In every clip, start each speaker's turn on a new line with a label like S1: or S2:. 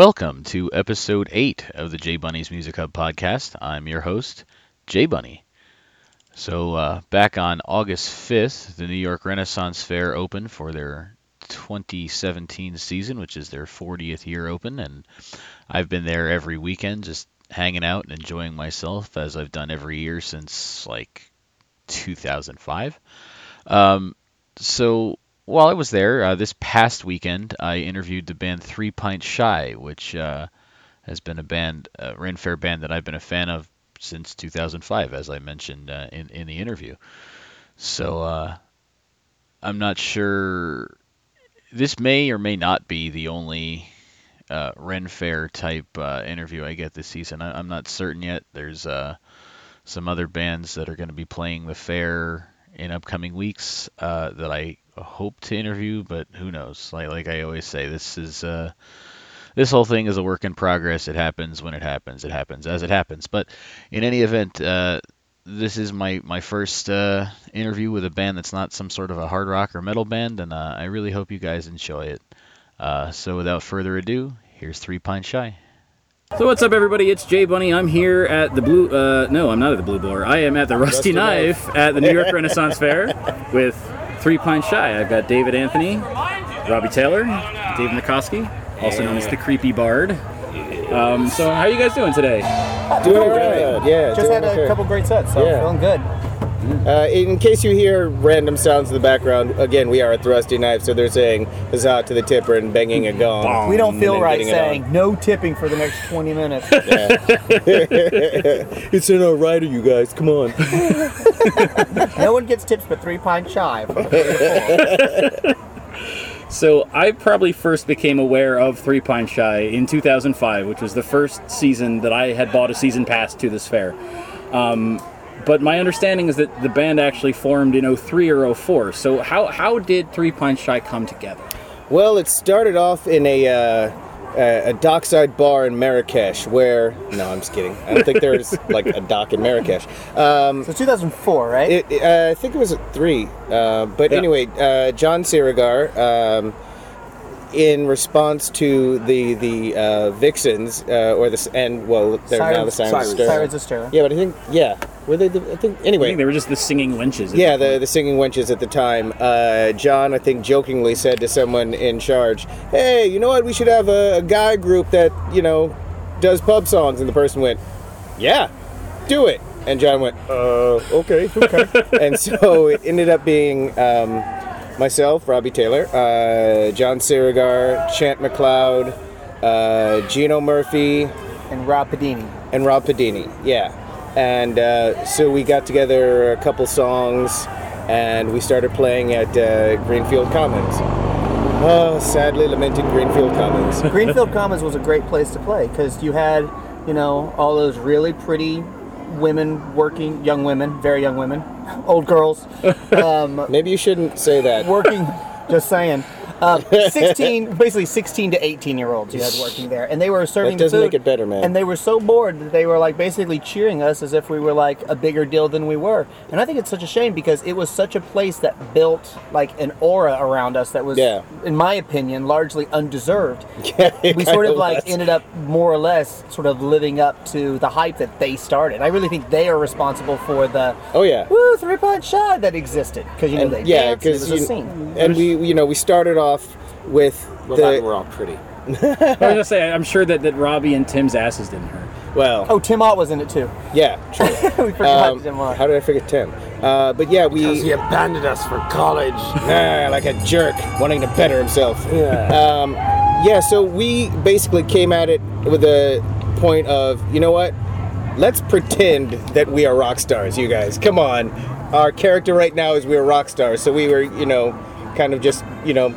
S1: Welcome to episode 8 of the J Bunny's Music Hub podcast. I'm your host, J Bunny. So, uh, back on August 5th, the New York Renaissance Fair opened for their 2017 season, which is their 40th year open, and I've been there every weekend just hanging out and enjoying myself as I've done every year since like 2005. Um, so, while I was there uh, this past weekend, I interviewed the band Three Pints Shy, which uh, has been a band, a Ren Fair band that I've been a fan of since 2005, as I mentioned uh, in in the interview. So uh, I'm not sure. This may or may not be the only uh, Ren Fair type uh, interview I get this season. I, I'm not certain yet. There's uh, some other bands that are going to be playing the fair in upcoming weeks uh, that I hope to interview, but who knows? Like like I always say, this is uh, this whole thing is a work in progress. It happens when it happens. It happens as it happens. But in any event, uh, this is my my first uh, interview with a band that's not some sort of a hard rock or metal band, and uh, I really hope you guys enjoy it. Uh, so without further ado, here's Three Pint Shy.
S2: So what's up, everybody? It's Jay Bunny. I'm here at the Blue. Uh, no, I'm not at the Blue Boar. I am at the Rusty,
S3: Rusty
S2: Knife,
S3: Knife.
S2: at the New York Renaissance Fair with Three Pint Shy. I've got David Anthony, Robbie Taylor, Dave Nikoski, also known as the Creepy Bard. Um, so how are you guys doing today?
S3: Doing all right. Yeah.
S4: Just
S3: doing
S4: had a
S3: okay.
S4: couple great sets, so
S3: Yeah.
S4: feeling good.
S3: Uh, in case you hear random sounds in the background, again, we are at Thrusty Knife, so they're saying huzzah to the tipper and banging a gong.
S4: We don't feel
S3: then
S4: right
S3: getting it
S4: saying no tipping for the next 20 minutes.
S3: Yeah. it's an all-righter, you guys. Come on.
S4: no one gets tips but three pint shy. from the three to four.
S2: So I probably first became aware of Three Pint Shy in 2005, which was the first season that I had bought a season pass to this fair. Um, but my understanding is that the band actually formed in 03 or 04. So how, how did Three Pint Shy come together?
S3: Well, it started off in a uh, a a dockside bar in Marrakesh, where no, I'm just kidding. I don't think there's like a dock in Marrakesh. Um,
S4: So 2004, right?
S3: It, it, uh, I think it was at three. Uh, but
S2: Yeah.
S3: anyway, uh, John Sirigar, um, in response to the the uh, Vixens, uh, or the s- and well, they're now the
S4: Sirens-
S3: Sirens. of Stereo.
S4: Sirens of Stereo.
S3: Yeah, but I think yeah, were they? The, I think
S2: I
S3: anyway.
S2: think they were just the singing wenches.
S3: yeah,
S2: that
S3: the, the singing wenches at the time. Uh, John, I think, jokingly said to someone in charge, "Hey, you know what? We should have a, a guy group that you know does pub songs." And the person went, "Yeah, do it." And John went, "Uh, okay, okay." and so it ended up being um, myself, Robbie Taylor, uh, John Sirigar, Chant McLeod, uh, Gino Murphy,
S4: And Rob Padini.
S3: and Rob Padini. Yeah, and uh, so we got together a couple songs, and we started playing at uh, Greenfield Commons. Oh, sadly lamented Greenfield Commons.
S4: Greenfield Commons was a great place to play because you had, you know, all those really pretty women working, young women, very young women, old girls, um,
S3: Maybe you shouldn't say that.
S4: working. just saying. Uh, 16, basically 16 to 18 year olds you had working there, and they were serving
S3: That doesn't
S4: food,
S3: make it better, man.
S4: And they were so bored that they were like basically cheering us as if we were like a bigger deal than we were. And I think it's such a shame because it was such a place that built like an aura around us that was,
S3: Yeah.
S4: in my opinion, largely undeserved.
S3: Yeah,
S4: We sort of like ended up more or less sort of living up to the hype that they started. I really think they are responsible for the
S3: Oh yeah.
S4: woo three point shot that existed because you know
S3: And,
S4: they
S3: yeah,
S4: and
S3: because
S4: was a scene.
S3: and we you know we started off with
S5: Well, that
S3: the
S5: we're all pretty.
S2: I was gonna say, I'm sure that, that Robbie and Tim's asses didn't hurt.
S3: well
S4: Oh, Tim Ott was in it too.
S3: yeah true.
S4: we forgot
S3: Um,
S4: Tim Ott.
S3: how did I forget Tim? Uh, but yeah, we
S5: Because he abandoned us for college.
S3: Ah, like a jerk, wanting to better himself.
S5: Yeah.
S3: Um, yeah, so we basically came at it with a point of, you know what? Let's pretend that we are rock stars, you guys. Come on. Our character right now is we are rock stars, so we were, you know, kind of just, you know,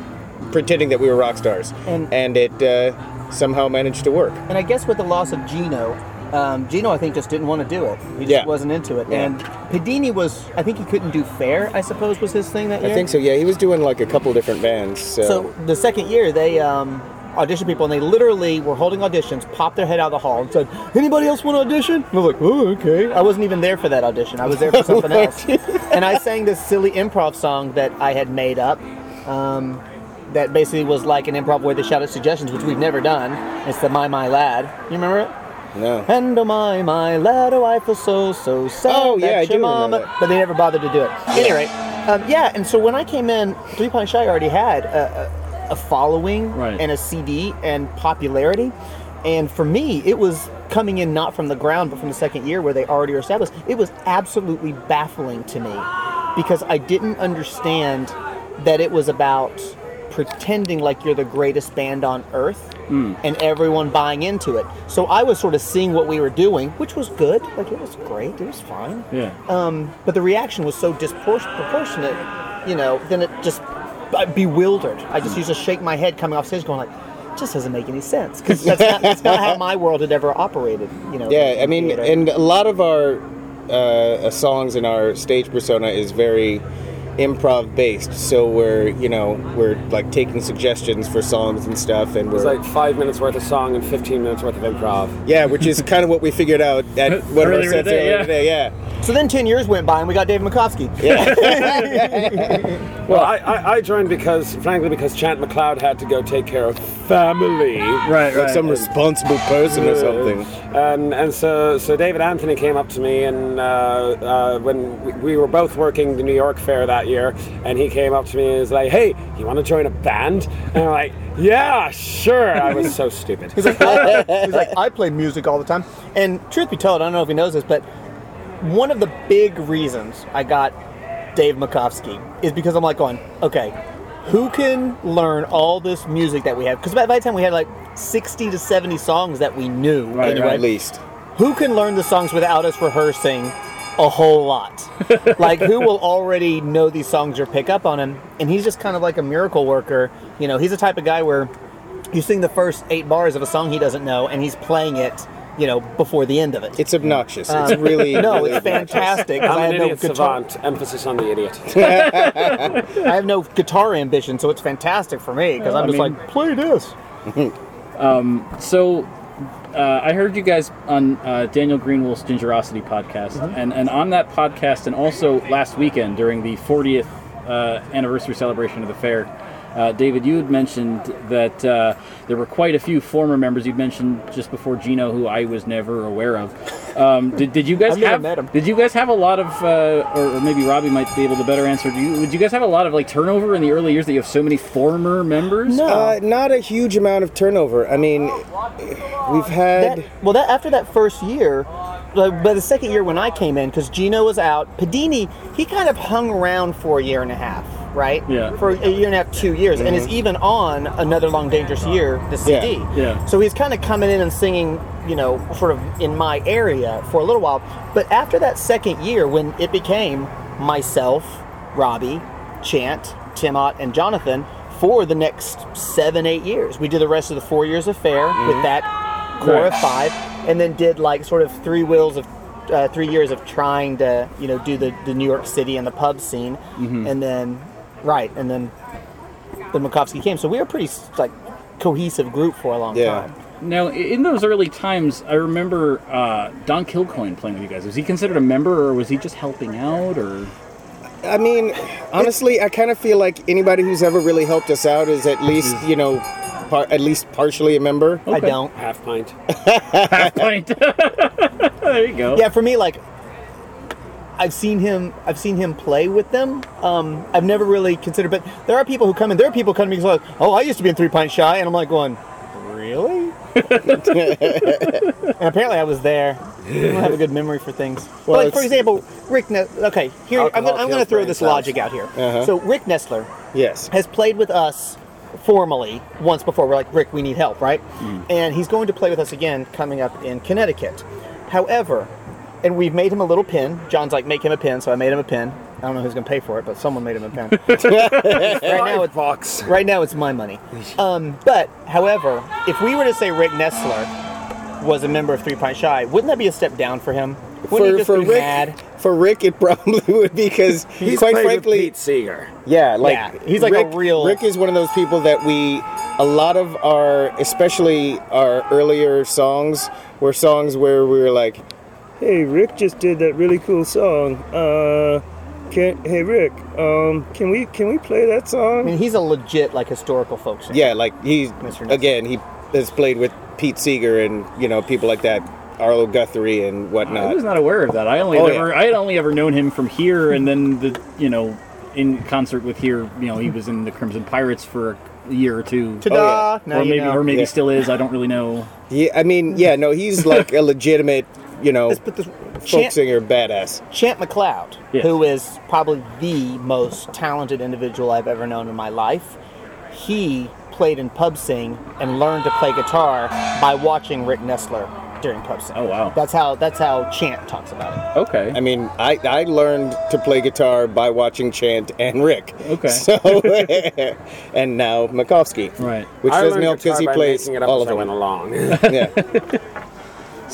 S3: pretending that we were rock stars.
S4: And-
S3: And, it uh, somehow managed to work.
S4: And I guess with the loss of Gino, um, Gino I think just didn't want to do it. He just
S3: Yeah.
S4: wasn't into it.
S3: Yeah.
S4: And Padini was I think he couldn't do fair. I suppose was his thing that year.
S3: I think so, yeah. He was doing like a couple different bands. So,
S4: So the second year, they um, auditioned people, and they literally were holding auditions, popped their head out of the hall, and said, "Anybody else want to audition?" And I was like, "Oh, okay." I wasn't even there for that audition. I was there for something else, and I sang this silly improv song that I had made up. Um, that basically was like an improv where they shouted suggestions, which we've never done. It's the My My Lad. You remember it?
S3: No.
S4: And oh my my lad, oh I feel so so sad.
S3: Oh, yeah, I
S4: your
S3: do remember
S4: mama.
S3: that.
S4: But they never bothered to do it. Anyway, um, yeah. And so when I came in, Three Pint Shy already had a, a, a following
S2: Right.
S4: and a CD and popularity. And for me, it was coming in not from the ground, but from the second year where they already are established. It was absolutely baffling to me because I didn't understand that it was about pretending like you're the greatest band on earth and everyone buying into it. So I was sort of seeing what we were doing, which was good. Like it was great. It was fine.
S2: Yeah.
S4: Um, but the reaction was so disproportionate, you know, then it just I bewildered. I just used to shake my head coming off stage going like, it just doesn't make any sense. Because that's not, that's not how my world had ever operated, you know.
S3: Yeah, I mean,
S4: theater.
S3: and a lot of our uh, songs and our stage persona is very improv based. So we're, you know, we're like taking suggestions for songs and stuff, and
S5: It's
S3: we're
S5: like five minutes worth of song and 15 minutes worth of improv.
S3: yeah, which is kind of what we figured out at one of our sets
S2: today,
S3: earlier
S2: yeah.
S3: today. Yeah,
S4: So then 10 years went by and we got David Makovsky.
S5: Well, I, I, I joined because, frankly, because Chant McLeod had to go take care of family.
S2: Right,
S3: like some responsible person or something.
S5: And, and so, so David Anthony came up to me, and uh, uh, when we, we were both working the New York Fair that year, and he came up to me and was like, "Hey, you want to join a band?" And I'm like, "Yeah, sure." I was so stupid.
S4: He's like, I, he's like, I play music all the time. And truth be told, I don't know if he knows this, but one of the big reasons I got Dave Makovsky is because I'm like going, okay, who can learn all this music that we have? Because by by the time we had like 60 to 70 songs that we knew,
S2: Right,
S4: anyway,
S3: At least.
S4: who can learn the songs without us rehearsing a whole lot? like, who will already know these songs or pick up on them? And he's just kind of like a miracle worker. You know, he's the type of guy where you sing the first eight bars of a song he doesn't know, and he's playing it, you know, before the end of it.
S3: It's obnoxious. it's really
S4: Um, no,
S3: really
S4: it's fantastic.
S5: I'm
S4: I
S5: an
S4: have no
S5: idiot
S4: guitar.
S5: savant. Emphasis on the idiot.
S4: I have no guitar ambition, so it's fantastic for me because I'm
S2: I
S4: just
S2: mean-
S4: like, play this.
S2: So, uh, I heard you guys on uh, Daniel Greenwell's Gingerosity podcast, and, and on that podcast, and also last weekend during the 40th uh, anniversary celebration of the fair, uh, David, you had mentioned that uh, there were quite a few former members. You mentioned just before Gino, who I was never aware of. Um, did, did you guys
S4: I've never
S2: have?
S4: met him.
S2: Did you guys have a lot of, uh, or, or maybe Robbie might be able to better answer? Do you, would you guys have a lot of like turnover in the early years that you have so many former members?
S4: No.
S3: Uh, not a huge amount of turnover. I mean, we've had.
S4: That, well, that after that first year, like, by the second year when I came in, because Gino was out, Padini he kind of hung around for a year and a half, right?
S2: Yeah.
S4: For a year and a half, two years, and is mm-hmm. even on another long dangerous year, the CD.
S3: Yeah.
S2: Yeah.
S4: So he's kind of coming in and singing, you know, sort of in my area for a little while. But after that second year, when it became myself, Robbie, Chant, Tim Ott, and Jonathan for the next seven, eight years, we did the rest of the four years of fair mm-hmm. with that core of five, and then did like sort of three wheels of. Uh, three years of trying to, you know, do the, the New York City and the pub scene, mm-hmm. and then, right, and then the Makovsky came. So we were a pretty like cohesive group for a long
S3: Yeah.
S4: time.
S2: Now, in those early times, I remember uh, Don Kilcoin playing with you guys. Was he considered a member, or was he just helping out, or?
S3: I mean, honestly, I kind of feel like anybody who's ever really helped us out is at least, you know, par- at least partially a member.
S4: I don't.
S5: Half pint.
S2: Half pint. there you go.
S4: Yeah, for me, like I've seen him. I've seen him play with them. Um, I've never really considered, but there are people who come in. There are people coming to me like, "Oh, I used to be in Three Pint Shy," and I'm like, going, "Really?" and apparently, I was there. I don't have a good memory for things.
S3: Well,
S4: like for example, Rick. Ne- okay, here I'm I'm gonna throw this logic out here.
S3: Uh-huh.
S4: So Rick Nestler
S3: Yes.
S4: has played with us formally once before. We're like, Rick, we need help, right? And he's going to play with us again coming up in Connecticut. However, and we've made him a little pin. John's like, make him a pin, so I made him a pin. I don't know who's going to pay for it, but someone made him a pin. right now, it's
S5: box.
S4: right now it's my money. Um, but however, if we were to say Rick Nestler was a member of Three Pint Shy, wouldn't that be a step down for him? Wouldn't he just
S3: for
S4: be
S3: Rick,
S4: mad?
S3: for Rick, it probably would be because
S5: He's
S3: quite frankly,
S5: with Pete Seeger.
S3: Yeah, like
S4: Yeah, he's like a
S3: Rick,
S4: real-
S3: Rick is one of those people that we, a lot of our, especially our earlier songs, were songs where we were like, "Hey, Rick just did that really cool song. Uh, can, hey Rick, um, can we can we play that song?
S4: I mean, he's a legit like historical folk singer.
S3: Yeah, like he's
S4: Mr.
S3: Again, he has played with Pete Seeger and you know people like that, Arlo Guthrie and whatnot.
S2: I was not aware of that. I only
S3: Oh,
S2: ever
S3: yeah.
S2: I had only ever known him from here, and then the you know in concert with here. You know, he was in the Crimson Pirates for a year or two,
S4: Ta-da! Now
S2: or maybe or maybe
S3: Yeah.
S2: still is. I don't really know.
S3: Yeah, I mean, yeah, no, he's like a legitimate, you know,
S4: Let's put this
S3: folk
S4: Chant,
S3: singer badass.
S4: Chant McLeod,
S2: Yes.
S4: who is probably the most talented individual I've ever known in my life. He played in pub sing and learned to play guitar by watching Rick Nestler during pub sing.
S2: Oh, wow.
S4: That's how that's how Chant talks about it.
S2: Okay,
S3: I mean, I, I learned to play guitar by watching Chant and Rick.
S2: Okay.
S3: So, and now Makovsky.
S2: right.
S3: Which
S5: I
S3: doesn't help because he plays
S5: making it up
S3: all of
S5: I went
S3: them.
S5: along.
S3: Yeah.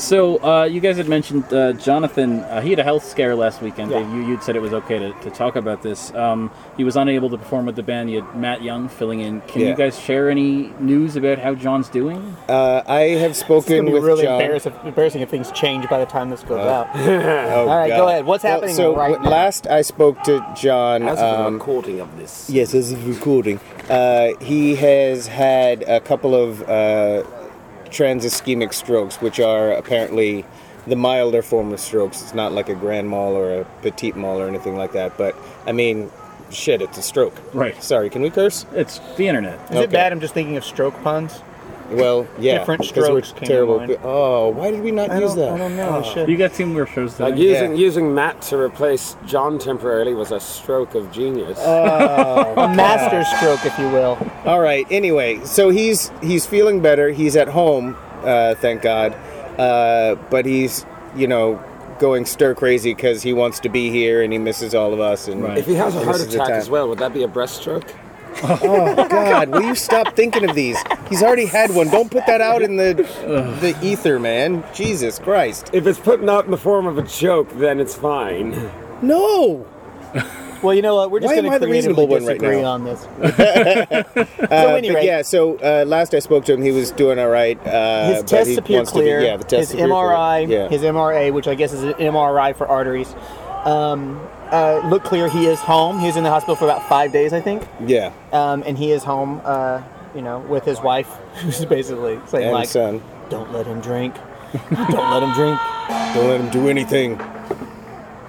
S2: So uh, you guys had mentioned uh, Jonathan. Uh, he had a health scare last weekend.
S4: Yeah.
S2: You you'd said it was okay to, to talk about this. Um, he was unable to perform with the band. You had Matt Young filling in. Can
S3: Yeah.
S2: you guys share any news about how John's doing?
S3: Uh, I have
S4: It's gonna
S3: spoken
S4: be
S3: with
S4: really
S3: John.
S4: embarrassing, embarrassing if things change by the time this goes out.
S3: Oh,
S4: All right,
S3: God.
S4: go ahead. What's
S3: Well,
S4: happening
S3: so
S4: right
S3: w-
S4: now?
S3: last I spoke to John.
S5: As of the
S3: um,
S5: recording of this.
S3: Yes, as of recording. Uh, he has had a couple of uh, transischemic strokes, which are apparently the milder form of strokes. It's not like a grand mal or a petite mal or anything like that. But I mean, shit, it's a stroke.
S2: Right.
S3: Sorry, can we curse?
S2: It's the internet.
S4: Is
S3: okay.
S4: it bad? I'm just thinking of stroke puns.
S3: Well, yeah.
S4: Different
S3: 'cause we're
S4: strokes came to
S3: terrible.
S4: mind.
S3: Oh, why did we not
S4: I
S3: use that?
S4: I don't know. Shit.
S2: You got two more shows today.
S5: Like using
S3: Yeah.
S5: using Matt to replace John temporarily was a stroke of genius.
S4: a master stroke, if you will.
S3: All right. Anyway, so he's he's feeling better. He's at home, uh, thank God. Uh, but he's you know going stir crazy because he wants to be here and he misses all of us. And
S2: Right.
S5: if he has a heart attack as well, would that be a breaststroke?
S3: Oh God, will you stop thinking of these? He's already had one. Don't put that out in the the ether, man. Jesus Christ.
S5: If it's putting out in the form of a joke, then it's fine.
S3: No.
S4: Well, you know what? We're just
S3: Why am
S4: going
S3: I
S4: to
S3: the reasonable one right
S4: disagree
S3: now?
S4: on this.
S3: Uh,
S4: so
S3: but
S4: anyway,
S3: yeah, so uh, last I spoke to him, he was doing all right. Uh,
S4: his
S3: but
S4: tests
S3: he
S4: appear
S3: wants to be-
S4: clear.
S3: yeah, the tests
S4: his
S3: appear clear.
S4: MRI,
S3: Yeah.
S4: his MRA, which I guess is an MRI for arteries, um, uh, look clear. He is home. He was in the hospital for about five days, I think,
S3: yeah.
S4: um, and he is home. Uh, you know, with his wife, who's basically saying
S3: And
S4: like,
S3: son,
S4: "Don't let him drink. Don't let him drink."
S3: don't let him do anything.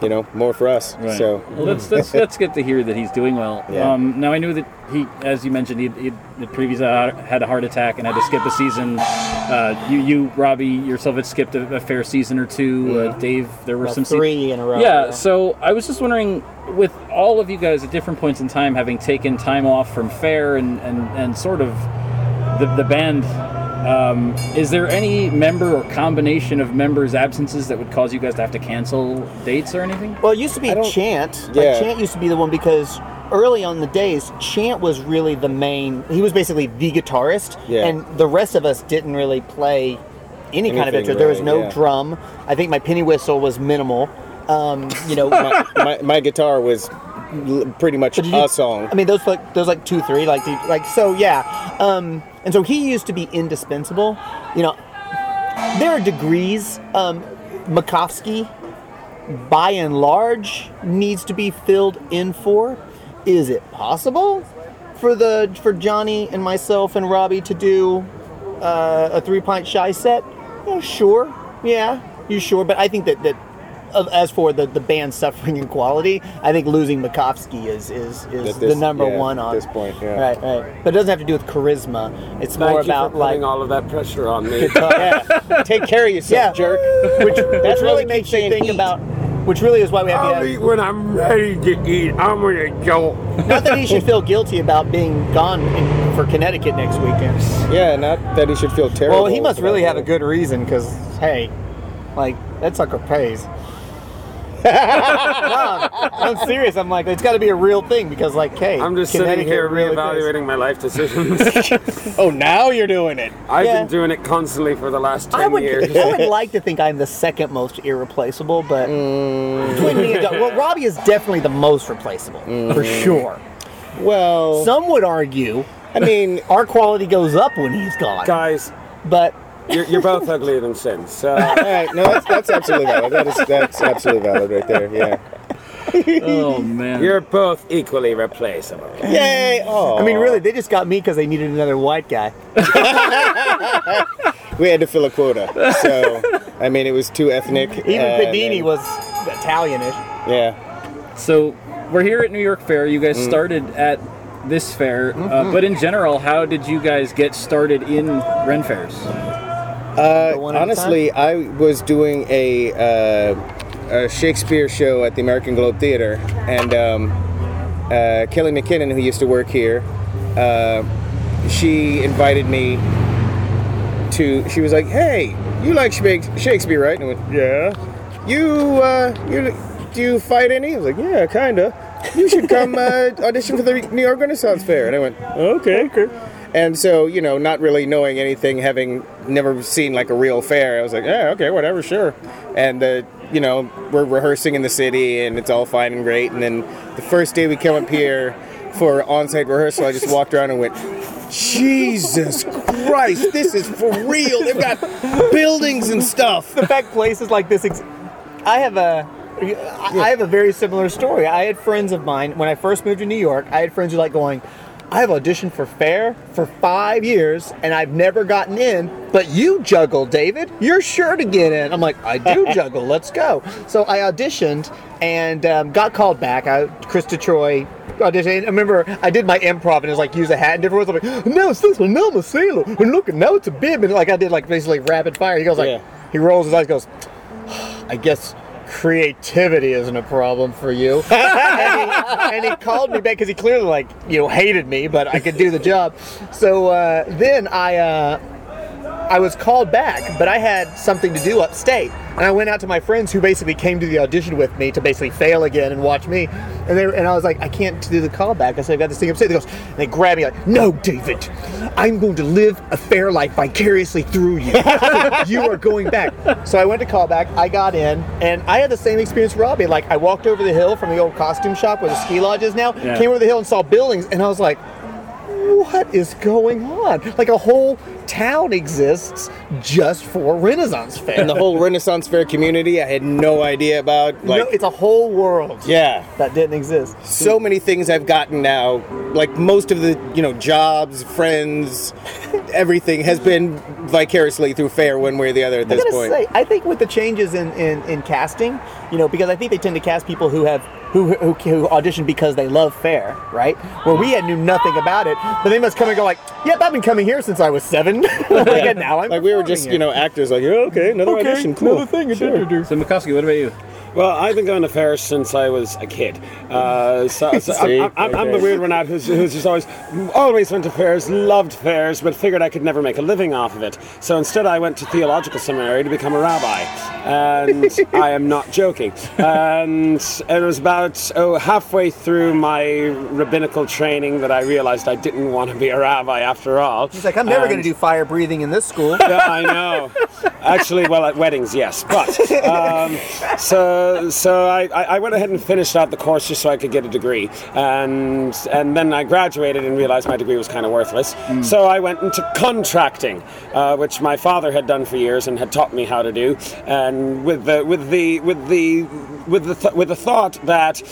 S3: You know, more for us.
S2: Right.
S3: So
S2: well, that's that's that's good to hear that he's doing well.
S3: Yeah.
S2: Um, now I knew that he, as you mentioned, he he previously had a heart attack and had to skip a season. Uh, you, you, Robbie, yourself had skipped a, a fair season or two. Uh, Dave, there were
S4: About
S2: some se-
S4: three in a row.
S2: Yeah, so I was just wondering, with all of you guys at different points in time having taken time off from fair and and, and sort of the the band. Um, is there any member or combination of members' absences that would cause you guys to have to cancel dates or anything?
S4: Well, it used to be Chant.
S3: Yeah.
S4: Like, Chant used to be the one because early on in the days, Chant was really the main. He was basically the guitarist,
S3: Yeah.
S4: and the rest of us didn't really play any kind of
S3: Anything,
S4: instrument. There was no
S3: yeah.
S4: drum. I think my penny whistle was minimal. Um, you know,
S3: my, my, my guitar was l- pretty much
S4: did you-
S3: a song.
S4: I mean, those like those like two, three, like the, like so, yeah. Um, and so he used to be indispensable. You know, there are degrees. Um, Makovsky, by and large, needs to be filled in for. Is it possible for the for Johnny and myself and Robbie to do uh, a three pint shy set? Yeah, sure. Yeah, you sure? But I think that that. Of- As for the, the band suffering in quality, I think losing Makovsky is is, is
S3: At
S4: the number
S3: yeah,
S4: one
S3: at
S4: on
S3: this point, yeah.
S4: Right, right. But it doesn't have to do with charisma. It's
S5: Thank
S4: more
S5: you
S4: about
S5: for
S4: like
S5: all of that pressure on me.
S3: yeah. Take care of yourself,
S4: yeah,
S3: jerk.
S4: Which, which
S3: That's
S4: really makes
S3: keeps
S4: you think
S3: eat.
S4: about. Which really is why we have
S5: I'll
S4: to
S5: eat when I'm ready to eat. I'm gonna go.
S4: not that he should feel guilty about being gone in, for Connecticut next weekend.
S3: Yeah, not that he should feel terrible.
S4: Well, he must really
S3: that.
S4: have a good reason because hey, like that sucker pays. No, I'm serious. I'm like, it's got to be a real thing because, like, hey,
S5: I'm just sitting
S4: Connecticut
S5: here
S4: really pays.
S5: reevaluating my life decisions.
S3: Oh, now you're doing it.
S5: I've
S4: Yeah.
S5: been doing it constantly for the last ten
S4: I would,
S5: years.
S4: I would like to think I'm the second most irreplaceable, but mm. between me and Doug, well, Robbie is definitely the most replaceable for mm. sure.
S3: Well,
S4: Some would argue
S3: I mean,
S4: our quality goes up when he's gone,
S5: Guys,
S4: but
S5: you're, you're both uglier than sin. So
S3: all right, no, that's, that's absolutely valid. That is that's absolutely valid right there. Yeah.
S2: Oh man.
S5: You're both equally replaceable.
S3: Yay! Oh,
S4: I mean, really, they just got me because they needed another white guy.
S3: we had to fill a quota. So, I mean, it was too ethnic.
S4: Even
S3: uh,
S4: Padini
S3: and-
S4: was Italianish.
S3: Yeah.
S2: So we're here at New York Fair. You guys started at this fair, uh, but in general, how did you guys get started in Ren fairs?
S3: Uh,
S4: one at a
S3: honestly, I was doing a, uh, a Shakespeare show at the American Globe Theater, and um, uh, Kelly McKinnon, who used to work here, uh, she invited me to. She was like, "Hey, you like Shakespeare, right?" And I went, "Yeah." You, uh, you, do you fight any? I was like, "Yeah, kinda." You should come uh, audition for the New York Renaissance Fair. And I went, "Okay." And so, you know, not really knowing anything, having never seen like a real fair, I was like, yeah, okay, whatever, sure. And the, you know, we're rehearsing in the city, and it's all fine and great. And then the first day we come up here for on-site rehearsal, I just walked around and went, Jesus Christ, this is for real. They've got buildings and stuff.
S4: the fact places like this ex- i have a. I have a very similar story. I had friends of mine when I first moved to New York. I had friends who like going, "I have auditioned for fair for five years and I've never gotten in, but you juggle, David. You're sure to get in." I'm like, "I do juggle. Let's go." So I auditioned and um, got called back. I, Krista Troy auditioned. I remember I did my improv and it was like use a hat and different words. I'm like, no, it's this one. Now I'm a sailor. And look, now it's a bib." And like I did like basically rapid fire. He goes like,
S3: Yeah.
S4: he rolls his eyes, goes. I guess creativity isn't a problem for you. and, he, and he called me back because he clearly like you know hated me, but I could do the job. So uh, then I uh, I was called back, but I had something to do upstate, and I went out to my friends who basically came to the audition with me to basically fail again and watch me. And they and I was like, I can't do the callback. I said, I've got this thing upstate. They goes, and they grab me like, No, David, I'm going to live a fair life vicariously through you. you are going back. So I went to callback. I got in, and I had the same experience Robbie. Like I walked over the hill from the old costume shop where the ski lodge is now.
S2: Yeah.
S4: Came over the hill and saw buildings, and I was like, what is going on? Like a whole town exists just for Renaissance Fair.
S3: And the whole Renaissance Fair community, I had no idea about. Like,
S4: no, it's a whole world
S3: yeah.
S4: that didn't exist.
S3: so many things I've gotten now. Like most of the, you know, jobs, friends, everything has been vicariously through fair one way or the other at
S4: I
S3: this
S4: gotta
S3: point.
S4: say, I think with the changes in, in, in casting, you know, because I think they tend to cast people who have who, who who audition because they love fair, right? Where we had knew nothing about it, but they must come and go like, "Yep, I've been coming here since I was seven. like, and now I'm
S3: like we were just,
S4: here."
S3: you know, actors. Like, yeah, okay, another
S4: Okay,
S3: audition, cool.
S4: another thing.
S3: Sure.
S2: So Makovsky, what about you?
S5: Well, I've been going to fairs since I was a kid. Uh, so, so
S3: See?
S5: I'm, I'm, I'm the weird one out who's, who's just always, always went to fairs, loved fairs, but figured I could never make a living off of it. So instead, I went to theological seminary to become a rabbi, and I am not joking. And it was about oh halfway through my rabbinical training that I realized I didn't want to be a rabbi after all.
S4: He's like, I'm never going to do fire breathing in this school.
S5: yeah, I know. Actually, well, at weddings, yes. But um, so so I, I went ahead and finished out the course just so I could get a degree, and and then I graduated and realized my degree was kind of worthless. So I went into contracting, uh, which my father had done for years and had taught me how to do, and with the with the with the with the th- with the thought that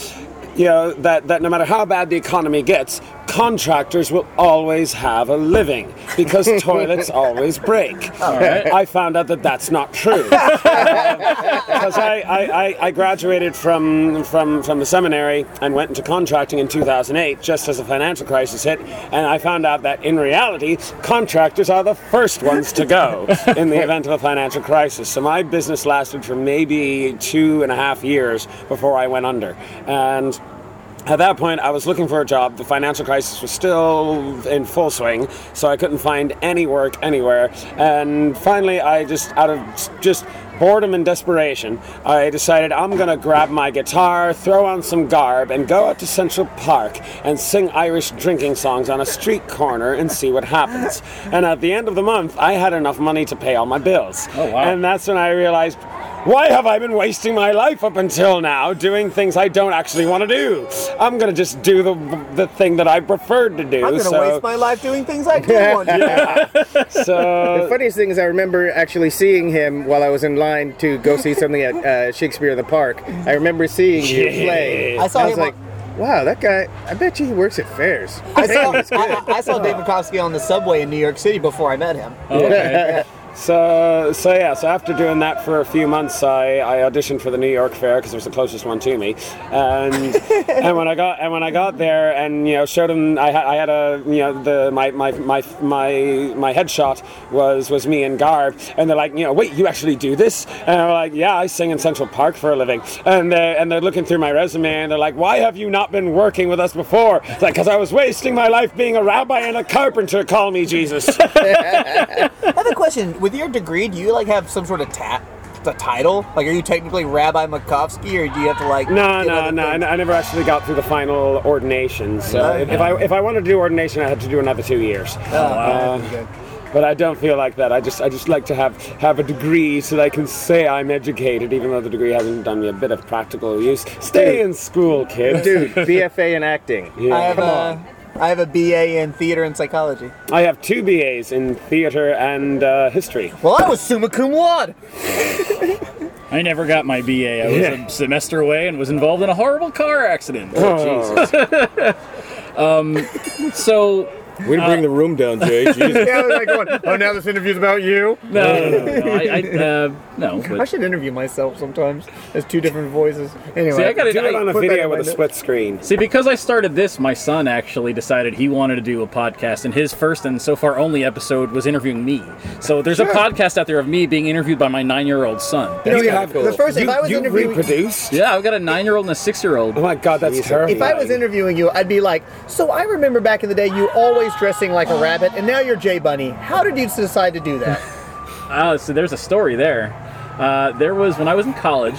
S5: you know that, that no matter how bad the economy gets, contractors will always have a living because toilets always break. I found out that that's not true because I, I, I, I graduated from, from from the seminary and went into contracting in 2008 just as the financial crisis hit, and I found out that in reality, contractors are the first ones to go in the event of a financial crisis. So my business lasted for maybe two and a half years before I went under, and at that point, I was looking for a job. The financial crisis was still in full swing, so I couldn't find any work anywhere. And finally, I just, out of just boredom and desperation, I decided I'm gonna grab my guitar, throw on some garb, and go out to Central Park and sing Irish drinking songs on a street corner and see what happens. And at the end of the month, I had enough money to pay all my bills.
S2: Oh, wow.
S5: And that's when I realized why have I been wasting my life up until now doing things I don't actually want to do? I'm gonna just do the the thing that I preferred to do.
S4: I'm gonna
S5: so,
S4: waste my life doing things I do want to. do.
S3: The funniest thing is, I remember actually seeing him while I was in line to go see something at uh, Shakespeare in the Park. I remember seeing you
S5: Yeah.
S3: play.
S4: I saw
S3: was
S4: him on-
S3: like, wow, that guy. I bet you he works at fairs.
S4: I saw, I, I saw David Kofsky on the subway in New York City before I met him.
S2: Okay.
S5: So, so yeah, so after doing that for a few months, I, I auditioned for the New York Fair because it was the closest one to me, and and when I got and when I got there and you know showed them, I had I had a you know the my my my my my headshot was was me in garb, and they're like you know wait you actually do this, and I'm like yeah I sing in Central Park for a living, and they and they're looking through my resume and they're like why have you not been working with us before? It's like because I was wasting my life being a rabbi and a carpenter. Call me Jesus.
S4: I have a question. With your degree, do you like have some sort of tat, the title? Like, are you technically Rabbi Makovsky, or do you have to like?
S5: No,
S4: get
S5: no,
S4: other
S5: no. I,
S4: things?
S5: I never actually got through the final ordination. So
S4: Oh,
S5: if, if I if I wanted to do ordination, I had to do another two years.
S4: Oh, okay.
S5: Uh, but I don't feel like that. I just I just like to have have a degree so that I can say I'm educated, even though the degree hasn't done me a bit of practical use. Stay
S3: Dude.
S5: in school, kid.
S3: Dude, BFA in acting.
S5: Yeah.
S4: I have
S3: Come
S4: a,
S3: on.
S4: I have a BA in theater and psychology.
S5: I have two BAs in theater and uh, history.
S4: Well, I was summa cum laude.
S2: I never got my BA. I was
S5: Yeah.
S2: a semester away and was involved in a horrible car accident.
S5: Oh.
S2: So
S3: Way to bring the room down, Jay. Jesus. yeah, I was like going, oh, now this interview's about you.
S2: no, no, no, no. I, I uh, no.
S4: I
S2: But,
S4: should interview myself sometimes as two different voices. Anyway,
S2: see, I gotta-
S5: Do it on a
S4: Put that
S5: video
S4: in
S5: with a
S4: my
S5: split screen.
S2: See, because I started this, my son actually decided he wanted to do a podcast, and his first and so far only episode was interviewing me. So there's a podcast out there of me being interviewed by my nine-year-old son.
S3: That's
S5: You
S3: kinda
S5: have-
S3: cool.
S4: the first if
S5: You,
S4: I was
S5: you
S4: interviewing.
S5: reproduced?
S2: Yeah, I've got a nine-year-old and a six-year-old.
S5: Oh my god, that's
S3: Jesus.
S5: terrible.
S4: If I was interviewing you, I'd be like, "So I remember back in the day, you always dressing like a rabbit, and now you're Jay Bunny. How did you decide to do that?"
S2: Oh, so there's a story there. Uh, there was when I was in college.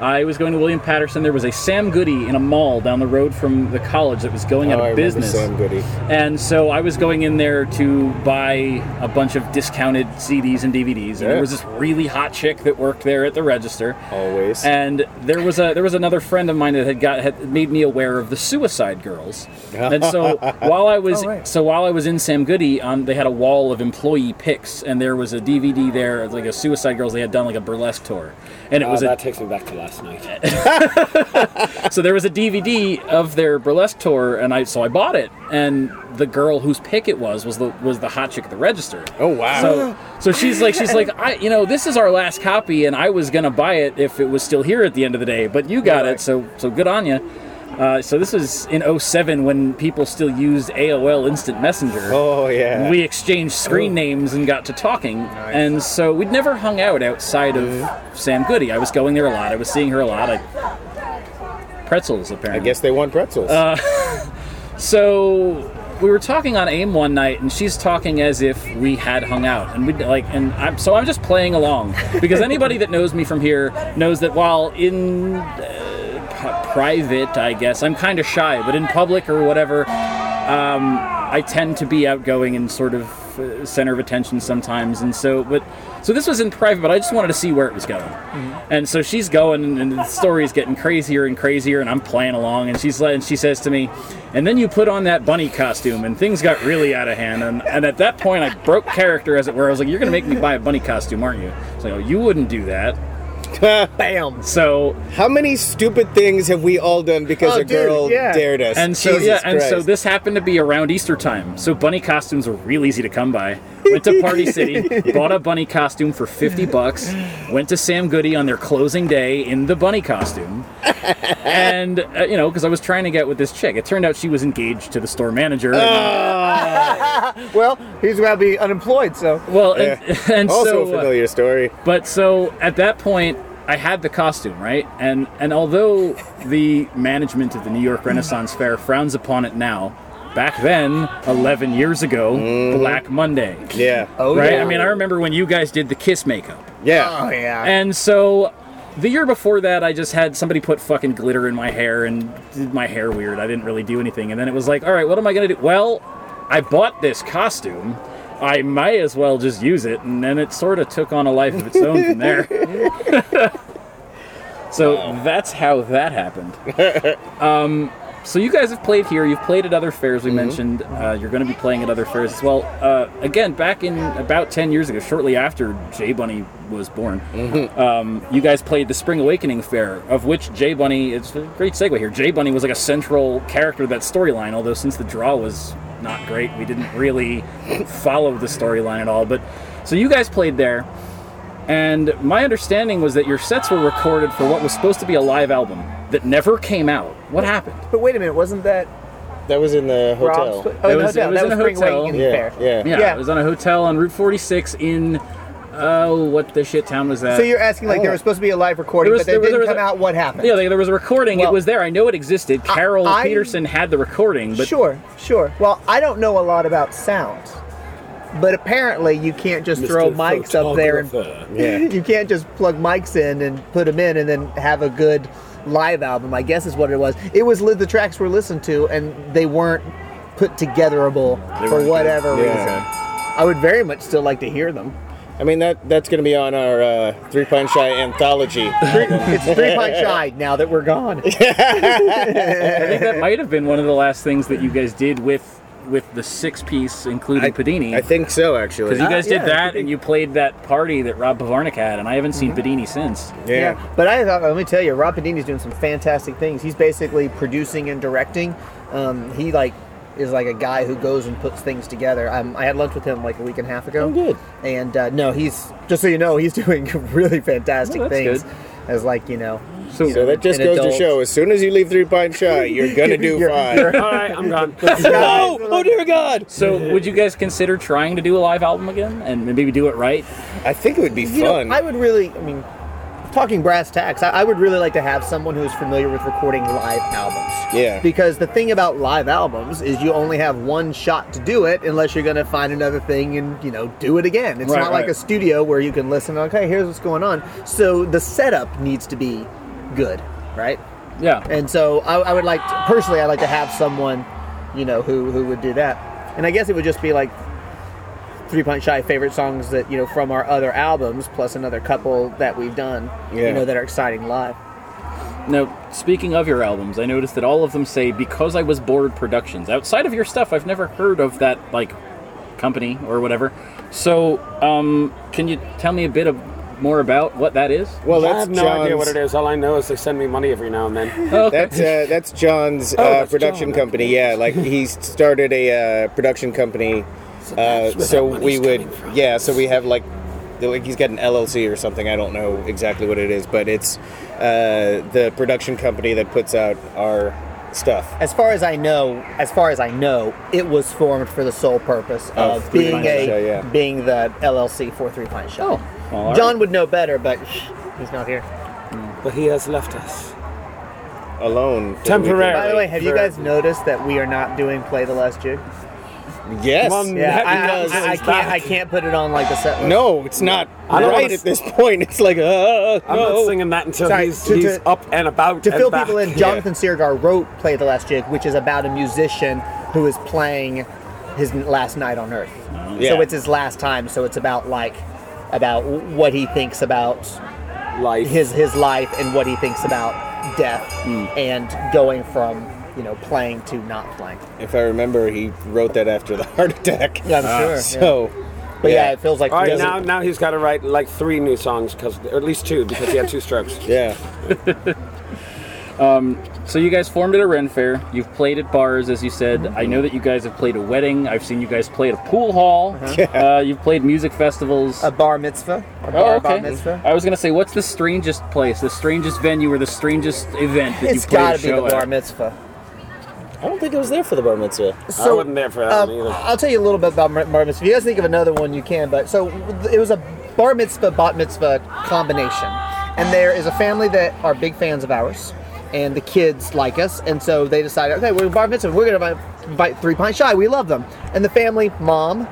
S2: I was going to William Paterson. There was a Sam Goody in a mall down the road from the college that was going out
S3: Oh, I
S2: of
S3: remember
S2: business.
S3: Sam Goody.
S2: And so I was going in there to buy a bunch of discounted CDs and DVDs. And
S3: Yeah.
S2: there was this really hot chick that worked there at the register.
S3: Always.
S2: And there was a there was another friend of mine that had got had made me aware of the Suicide Girls. and so while I was
S4: Oh, right.
S2: so while I was in Sam Goody, on they had a wall of employee picks, and there was a DVD there, like a Suicide Girls. They had done like a burlesque tour, and it
S5: Oh,
S2: was a
S5: that takes me back to last night.
S2: so there was a DVD of their burlesque tour, and I so I bought it, and the girl whose pick it was was the was the hot chick at the register.
S3: oh, wow.
S2: So so she's like she's like I you know this is our last copy, and I was gonna buy it if it was still here at the end of the day, but you got it, so so good on you. Uh, so this was in 07 when people still used AOL Instant Messenger.
S3: oh, yeah.
S2: We exchanged screen names and got to talking, and so we'd never hung out outside of Sam Goody. I was going there a lot. I was seeing her a lot. I, pretzels, apparently.
S3: I guess they want pretzels.
S2: So we were talking on AIM one night, and she's talking as if we had hung out, and we like, and I'm so I'm just playing along because anybody that knows me from here knows that while in uh, private, I guess I'm kind of shy, but in public or whatever, um, I tend to be outgoing and sort of uh, center of attention sometimes, and so but so this was in private, but I just wanted to see where it was going, and so she's going, and the story is getting crazier and crazier, and I'm playing along, and she's and she says to me, and then you put on that bunny costume, and things got really out of hand, and, and at that point I broke character, as it were. I was like, you're gonna make me buy a bunny costume, aren't you? It's like, oh, you wouldn't do that.
S4: Bam.
S2: So
S3: How many stupid things have we all done because
S4: Oh,
S3: a
S4: dude,
S3: girl
S4: yeah.
S3: dared us?
S2: And so
S3: Jesus
S2: yeah, and so this happened to be around Easter time. So bunny costumes were real easy to come by. Went to Party City, bought a bunny costume for fifty bucks. Went to Sam Goody on their closing day in the bunny costume, and uh, you know because I was trying to get with this chick. It turned out she was engaged to the store manager. and-
S4: Well, he's about to be unemployed, so
S2: well, and, and
S3: also
S2: so
S3: a
S2: uh,
S3: familiar story.
S2: But so at that point, I had the costume, right? And and although the management of the New York Renaissance Fair frowns upon it now, back then, 11 years ago, mm-hmm. Black Monday.
S3: Yeah.
S4: oh
S2: right?
S4: yeah.
S2: I mean, I remember when you guys did the kiss makeup.
S3: Yeah.
S4: oh yeah.
S2: And so the year before that, I just had somebody put fucking glitter in my hair and did my hair weird. I didn't really do anything. And then it was like, all right, what am I going to do? Well, I bought this costume I might as well just use it, and then it sort of took on a life of its own from there. so that's how that happened. Um, so you guys have played here. You've played at other fairs. We mentioned uh, you're going to be playing at other fairs as well. Uh, again, back in about ten years ago, shortly after J Bunny was born, um, you guys played the Spring Awakening Fair, of which J Bunny. It's a great segue here. J Bunny was like a central character of that storyline. Although since the draw was not great, we didn't really follow the storyline at all. But so you guys played there. And my understanding was that your sets were recorded for what was supposed to be a live album that never came out. What happened?
S4: But wait a minute, wasn't that
S3: That was in the
S4: Rob's?
S3: hotel.
S4: Oh,
S2: It
S4: in the
S2: was- it was
S4: that
S2: in
S4: was
S2: a
S4: Spring
S2: hotel.
S4: Awakening
S3: Yeah,
S4: Fair.
S3: yeah.
S2: Yeah,
S4: Yeah.
S2: it was on a hotel on Route 46 in oh, what the shit town was that?
S4: So you're asking like there
S3: Oh.
S4: was supposed to be a live recording,
S2: There was-
S4: but that
S2: there was-
S4: didn't
S2: there
S4: come
S2: a-
S4: out. What happened?
S2: yeah, like, there was a recording.
S4: Well,
S2: it was there. I know it existed. Carol
S4: I-
S2: Peterson had the recording, but
S4: sure, sure. Well, I don't know a lot about sound, but apparently you can't just throw mics up there and
S3: Yeah.
S4: you can't just plug mics in and put them in and then have a good live album. I guess is what it was. It was the tracks were listened to and they weren't put togetherable
S2: They
S4: for whatever
S3: good.
S4: reason.
S3: Yeah.
S4: I would very much still like to hear them.
S3: I mean that that's going to be on our uh, Three Pint Shy anthology.
S4: It's three pint shy now that we're gone.
S2: I think that might have been one of the last things that you guys did with with the six piece, including Padini.
S3: I think so, actually.
S2: because you guys
S4: Uh,
S2: did
S4: yeah,
S2: that and you played that party that Rob Pavarnik had, and I haven't seen Padini since.
S3: yeah.
S4: But I thought, let me tell you, Rob Padini's doing some fantastic things. He's basically producing and directing. Um, he like is like a guy who goes and puts things together. Um, I had lunch with him like a week and a half ago.
S3: Oh, good.
S4: And uh, no, he's just so you know, he's doing really fantastic
S2: Oh,
S4: things.
S2: good.
S4: As like you know,
S2: So,
S3: So that just goes
S4: adult.
S3: to show, as soon as you leave Three Pint Shy, you're gonna do
S4: You're-
S3: fine.
S4: you're-
S5: All right, I'm gone.
S3: oh, oh dear God!
S2: so would you guys consider trying to do a live album again and maybe do it right?
S3: I think it would be
S4: you know,
S3: fun.
S4: I would really, I mean, talking brass tacks, I, I would really like to have someone who's familiar with recording live albums.
S3: Yeah.
S4: Because the thing about live albums is you only have one shot to do it unless you're going to find another thing and, you know, do it again. It's
S2: Right,
S4: not like a studio where you can listen, okay, here's what's going on. So the setup needs to be good, right?
S2: Yeah.
S4: And so I, I would like, to, personally, I'd like to have someone, you know, who, who would do that. And I guess it would just be like Three Pint Shy favorite songs that, you know, from our other albums, plus another couple that we've done,
S3: Yeah.
S4: you know, that are exciting live.
S2: Now, speaking of your albums, I noticed that all of them say "Because I Was Bored Productions." Outside of your stuff, I've never heard of that like company or whatever. So, um, can you tell me a bit of more about what that is?
S3: well, that's I
S5: have no
S3: John's,
S5: idea what it is. All I know is they send me money every now and then.
S2: Okay.
S3: That's uh, that's John's uh,
S5: Oh, that's
S3: production
S5: John.
S3: company. Yeah, like he started a uh, production company. Uh,
S5: that's where
S3: so we would,
S5: from.
S3: yeah. So we have like, like he's got an LLC or something. I don't know exactly what it is, but it's uh, the production company that puts out our stuff.
S4: As far as I know, as far as I know, it was formed for the sole purpose of
S3: Three
S4: being a
S3: Shy, yeah.
S4: being the LLC for Three Pint Shy.
S2: Oh, well,
S4: John
S2: right.
S4: would know better, but he's not here.
S5: But he has left us.
S3: Alone.
S5: temporarily.
S4: By the way, have you guys noticed that we are not doing play the last jig?
S3: Weekend. Yes.
S5: One-
S4: Yeah, I, I, I, I can't. I can't put it on like a set. list.
S3: no, it's not
S5: I don't
S3: right
S5: wanna
S3: at this point. It's like, uh, uh, uh
S5: I'm
S3: no.
S5: not singing that until
S4: Sorry,
S5: he's,
S4: to- to-
S5: up and about.
S4: To
S5: and
S4: fill
S5: back.
S4: people in, Jonathan Seargar wrote "Play the Last Jig," which is about a musician who is playing his last night on Earth.
S3: Yeah.
S4: So it's his last time. So it's about like about what he thinks about
S5: life.
S4: his his life and what he thinks about death mm. and going from you know playing to not playing.
S3: If I remember, he wrote that after the heart attack.
S4: Yeah, I'm sure. yeah.
S3: So,
S4: But yeah.
S3: yeah.
S4: it feels like
S5: All right,
S4: he
S5: now
S4: doesn't-
S5: now he's got to write like three new songs because, or at least two, because he had two strokes.
S3: yeah.
S2: So you guys formed at a Ren Fair. You've played at bars, as you said.
S4: Mm-hmm.
S2: I know that you guys have played a wedding. I've seen you guys play at a pool hall. Uh, you've played music festivals.
S4: a bar mitzvah. A bar,
S2: oh,
S4: bar
S2: okay.
S4: mitzvah.
S2: I was gonna say, what's the strangest place, the strangest venue, or the strangest event that
S4: It's
S2: you played
S4: at?
S2: It's
S4: gotta be the
S2: show
S4: bar
S2: at?
S4: Mitzvah.
S3: I don't think I was there for the bar mitzvah.
S5: I wasn't there for that
S4: um,
S5: one either.
S4: I'll tell you a little bit about bar bar mitzvah. If you guys think of another one, you can. But so it was a bar mitzvah bat mitzvah combination, and there is a family that are big fans of ours, and the kids like us, and so they decided, okay, we're bar mitzvah. We're gonna invite- invite Three Pint Shy. We love them, and the family, mom,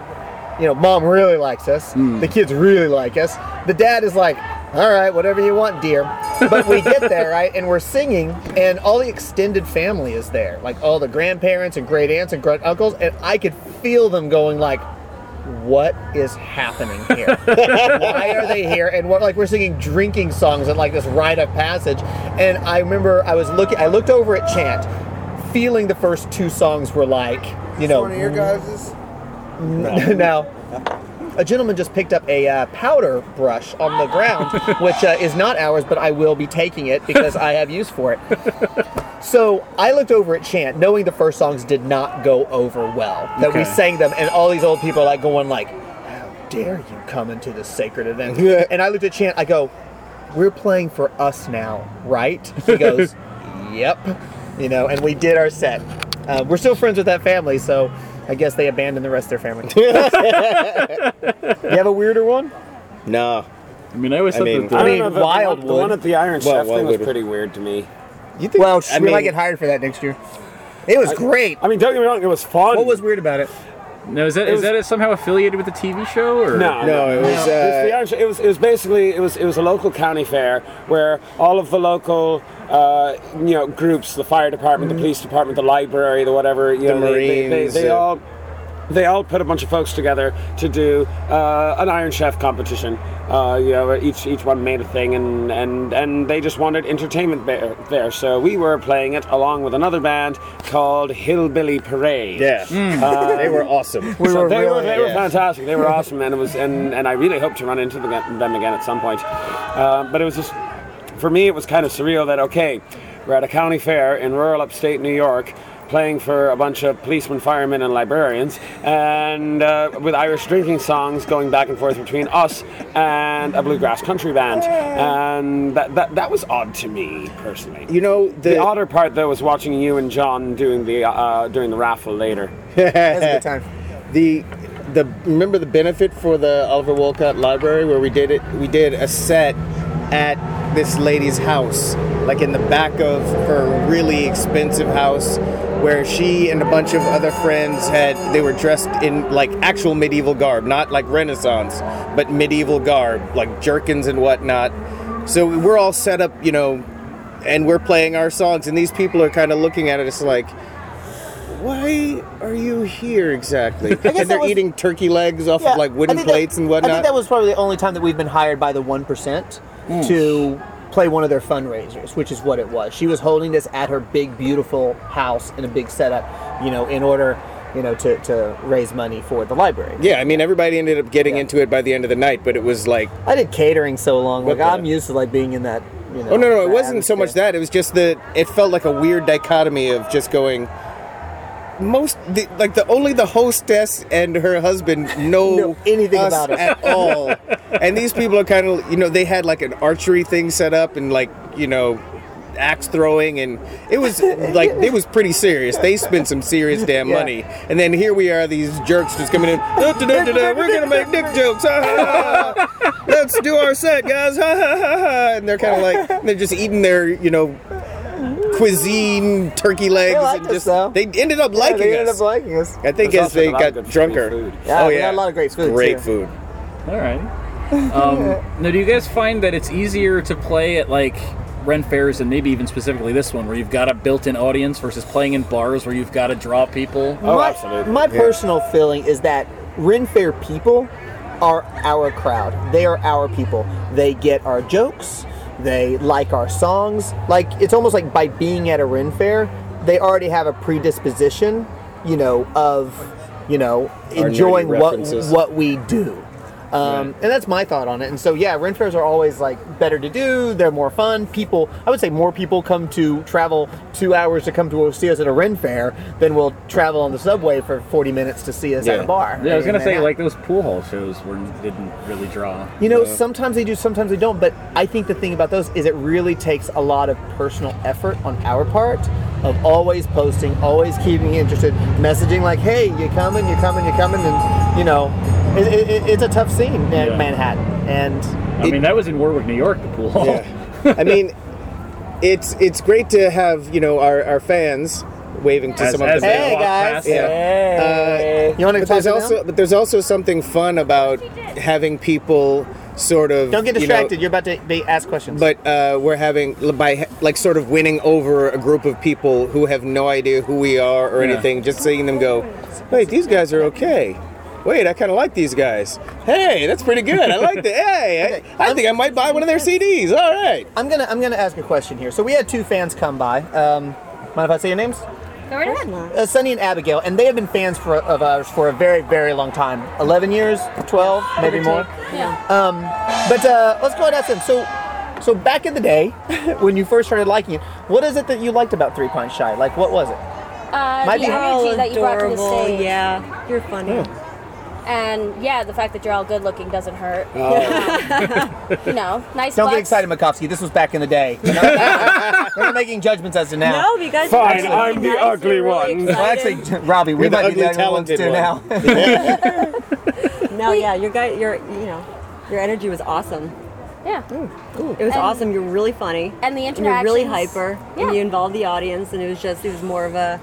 S4: you know, mom really likes us. The kids really like us. The dad is like, all right, whatever you want, dear. But we get there, right, and we're singing, and all the extended family is there, like all the grandparents and great aunts and great uncles, and I could feel them going like, what is happening here? Why are they here? And what like we're singing drinking songs and like this rite of passage. And I remember I was looking I looked over at Chant, feeling the first two songs were like, you know,
S6: One of your guys'
S4: now, a gentleman just picked up a uh, powder brush on the ground, which uh, is not ours, but I will be taking it because I have use for it. So I looked over at Chant, knowing the first songs did not go over well. That we sang them, and all these old people are like going like, "How dare you come into this sacred event?" and I looked at Chant. I go, "We're playing for us now, right?" He goes, "Yep." You know, and we did our set. Uh, we're still friends with that family, so I guess they abandoned the rest of their family. you have a weirder one?
S3: No.
S2: I mean, I always
S3: I
S2: thought
S3: mean-
S2: that
S5: I
S2: the,
S5: don't
S4: mean,
S5: know, the, the, one, the one at the Iron
S3: Well,
S5: Chef thing was
S3: Wildwood.
S5: pretty weird to me.
S3: You think?
S4: Well,
S3: I
S4: we might get hired for that next year. It was great.
S5: I mean, don't get me wrong, it was fun.
S4: What was weird about it?
S2: No, is that
S5: it
S2: is
S5: was-
S2: that somehow affiliated with the TV show or?
S5: No,
S3: No, it was,
S5: It's
S3: uh,
S5: the Irish- it was it was basically it was it was a local county fair where all of the local uh, you know groups, the fire department, the police department, the library, the whatever, you know, they, they, they,
S3: Marines,
S5: they
S3: uh,
S5: all they all put a bunch of folks together to do uh, an Iron Chef competition. Uh, you know, each each one made a thing, and and and they just wanted entertainment there. there. So we were playing it along with another band called Hillbilly Parade.
S3: Yeah.
S5: Uh,
S3: they were awesome.
S4: We
S5: so
S4: were
S5: they were
S4: really-
S5: they were fantastic. They were awesome, and it was and, and I really hope to run into them again at some point. Um, but it was just for me, it was kind of surreal that okay, we're at a county fair in rural upstate New York. Playing for a bunch of policemen, firemen, and librarians, and uh, with Irish drinking songs going back and forth between us and a bluegrass country band, and that, that, that was odd to me personally.
S3: You know the,
S5: The odder part, though, was watching you and John doing the uh, doing the raffle later.
S4: That was a good time.
S3: the the remember the benefit for the Oliver Wolcott Library where we did it. We did a set at this lady's house, like in the back of her really expensive house, where she and a bunch of other friends had they were dressed in like actual medieval garb, not like Renaissance, but medieval garb, like jerkins and whatnot. So we're all set up, you know, and we're playing our songs, and these people are kind of looking at us like why are you here exactly? And they're
S4: was-
S3: eating turkey legs off of like wooden
S4: think that-
S3: plates and whatnot.
S4: I think that was probably the only time that we've been hired by the one percent to play one of their fundraisers, which is what it was. She was holding this at her big, beautiful house in a big setup, you know, in order, you know, to, to raise money for the library.
S3: yeah, I mean everybody ended up getting
S4: Yeah.
S3: into it by the end of the night, but it was like
S4: I did catering so long, like
S3: the-
S4: I'm used to like being in that. You know,
S3: Oh no, no, it wasn't so much that. It was just that it felt like a weird dichotomy of just going. Most the, like the only the hostess and her husband know,
S4: Know anything about us.
S3: at all, and these people are kind of you know they had like an archery thing set up and like you know axe throwing and it was like it was pretty serious. They spent some serious damn
S4: Yeah.
S3: money, and then here we are, these jerks just coming in. "Da, da, da, We're gonna make dick jokes. Ha, ha, ha. Let's do our set, guys. Ha, ha, ha, ha. And they're kind of like they're just eating their you know cuisine turkey legs
S4: liked
S3: and
S4: us,
S3: just
S4: though.
S3: they ended up
S4: Yeah,
S3: liking
S4: they ended
S3: us.
S4: up liking us.
S3: I think
S5: There's
S3: as they got drunker.
S5: food.
S4: Yeah,
S3: oh
S4: we
S3: yeah,
S4: a lot of great food,
S3: Great
S4: too.
S3: food.
S2: All right. Um, now, do you guys find that it's easier to play at like Ren fairs and maybe even specifically this one, where you've got a built-in audience versus playing in bars where you've got to draw people?
S5: Oh,
S4: my,
S5: absolutely.
S4: My personal feeling is that Ren Fair people are our crowd. They are our people. They get our jokes. They like our songs. Like it's almost like by being at a Ren Fair, they already have a predisposition, you know, of you know enjoying what what we do. Um, And that's my thought on it. And so, yeah, Ren fairs are always like better to do. They're more fun. People, I would say, more people come to travel two hours to come to see us at a Ren fair than will travel on the subway for forty minutes to see us at a bar.
S2: Yeah, I was gonna say
S4: Manhattan.
S2: like those pool hall shows were didn't really draw.
S4: You know, sometimes they do, sometimes they don't. But I think the thing about those is it really takes a lot of personal effort on our part of always posting, always keeping interested, messaging like, "Hey, you coming? You coming? You coming?" And you know, it, it, it- it's a tough scene in
S2: Yeah.
S4: Manhattan, and
S2: I mean, that was in Warwick, New York, the pool hall.
S3: Yeah. I mean, it's it's great to have you know our, our fans waving to
S2: As-
S3: some of
S2: as
S3: the
S2: they
S4: Hey, guys.
S3: Yeah.
S4: Hey. you want to
S3: But
S4: talk
S3: there's
S4: to
S3: also
S4: them?
S3: but there's also something fun about having people sort of
S4: Don't get
S3: you know,
S4: distracted. You're about to be asked questions.
S3: but uh, we're having by like sort of winning over a group of people who have no idea who we are or
S2: Yeah.
S3: anything. Just seeing them go, wait, these guys are okay. Wait, I kind of like these guys. Hey, that's pretty good. I like that. Hey, I, I think I might buy one of their CDs. All right.
S4: I'm gonna I'm gonna ask a question here. So we had two fans come by. Um, mind if I say your names?
S6: Go right ahead.
S4: Uh, Sunny and Abigail, and they have been fans for, of ours for a very, very long time. 11 years, 12, maybe more.
S6: Yeah.
S4: Um, but uh, let's go ahead and ask them. So, so back in the day, when you first started liking it, what is it that you liked about Three Pint Shy? Like, what was it?
S6: Uh,
S4: Might
S6: the
S4: be-
S6: energy that you brought to the
S7: adorable.
S6: stage.
S7: Yeah, you're funny.
S6: And yeah, the fact that you're all good looking doesn't hurt.
S5: Oh.
S6: You know, nice
S4: Don't get excited, Makovsky. This was back in the day. We're we're making judgments as to now.
S7: No, you guys.
S5: Fine,
S7: are
S5: I'm the
S7: nice,
S5: ugly
S7: really
S5: one.
S4: Well, actually, Robbie, we
S3: You're the
S4: might be the ugly ones
S3: talented
S4: too now.
S7: No, yeah, your guy, your you know, your energy was awesome.
S6: Yeah.
S7: Mm, it was
S6: And-
S7: awesome. You're really funny.
S6: And the
S7: And you're really hyper.
S6: Yeah.
S7: And you involved the audience, and it was just, it was more of a.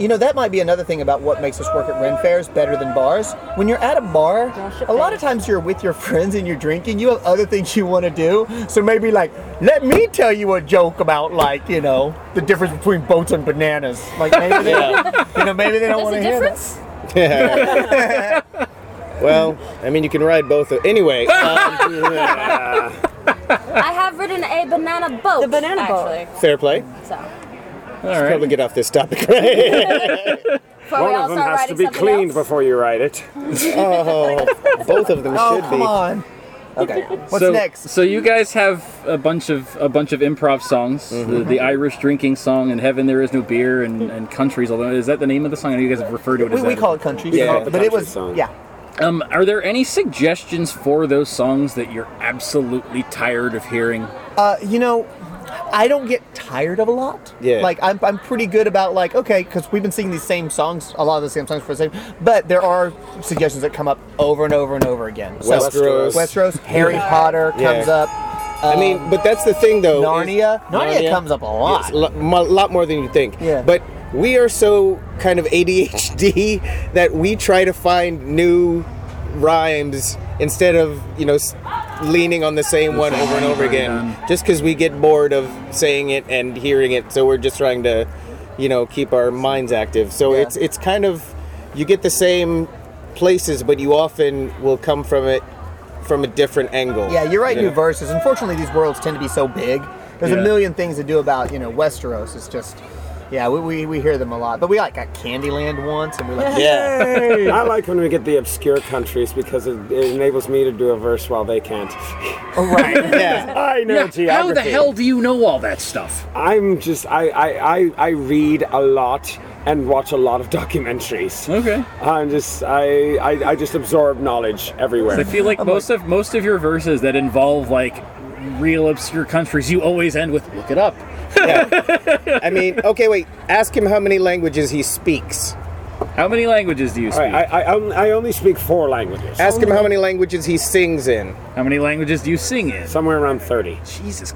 S4: You know, that might be another thing about what makes us work at Ren Fairs better than bars. When you're at a bar, a lot of times you're with your friends and you're drinking, you have other things you want to do. So maybe, like, let me tell you a joke about, like, you know, the difference between boats and bananas. Like, maybe they, you know, maybe they don't want
S6: There's
S4: to
S6: a
S4: hear
S6: difference.
S4: Yeah.
S3: Well, I mean, you can ride both. Of, anyway, um,
S6: I have ridden a banana boat.
S7: The banana boat.
S3: fair play.
S6: So
S2: All right.
S3: Probably get off this topic, right?
S5: One of them has to be cleaned
S6: else.
S5: before you ride it.
S3: oh, both of them
S4: Oh,
S3: should
S4: come
S3: be.
S4: on. Okay, what's
S2: so,
S4: next?
S2: So you guys have a bunch of a bunch of improv songs,
S3: Mm-hmm.
S2: the, the Irish drinking song, and "Heaven There Is No Beer," and, and countries. Although is that the name of the song? I know you guys have referred to it
S4: We,
S2: as
S4: we
S2: that.
S4: call it country,
S3: Yeah,
S4: but
S5: the
S4: it was,
S5: song.
S4: yeah.
S2: Um, are there any suggestions for those songs that you're absolutely tired of hearing?
S4: Uh, you know, I don't get tired of a lot.
S3: Yeah.
S4: Like I'm, I'm pretty good about like okay, because we've been singing these same songs, a lot of the same songs for the same. But there are suggestions that come up over and over and over again. So,
S3: Westeros.
S4: Westeros, Harry Potter
S3: Yeah.
S4: comes up.
S3: I mean, um, but that's the thing, though. is-
S4: Narnia. Narnia comes up a lot.
S3: Yes, a lo- mo- lot more than you think.
S4: Yeah.
S3: But we are so kind of ADHD that we try to find new rhymes instead of you know leaning on the same one over and over again. Just because we get bored of saying it and hearing it, so we're just trying to, you know, keep our minds active. So
S4: Yeah.
S3: it's it's kind of you get the same places, but you often will come from it from a different angle.
S4: Yeah, you're right.
S3: Yeah.
S4: New verses. Unfortunately, these worlds tend to be so big. There's
S2: Yeah.
S4: a million things to do about you know Westeros. It's just. Yeah, we, we, we hear them a lot, but we like got Candyland once, and we like
S3: Yeah.
S5: I like when we get the obscure countries because it, it enables me to do a verse while they can't.
S4: oh, right.
S3: Yeah.
S5: I know
S2: How
S5: geography.
S2: the hell do you know all that stuff?
S5: I'm just I, I, I, I read a lot and watch a lot of documentaries.
S2: Okay.
S5: I'm just I, I, I just absorb knowledge everywhere.
S2: I feel like most of most of your verses that involve like real obscure countries, you always end with "look it up."
S3: Yeah. I mean, okay, wait. Ask him how many languages he speaks.
S2: How many languages do you speak?
S5: right, I, I, I only speak four languages.
S3: Ask him how many languages he sings in.
S2: How many languages do you sing in?
S5: Somewhere around 30.
S2: Jesus.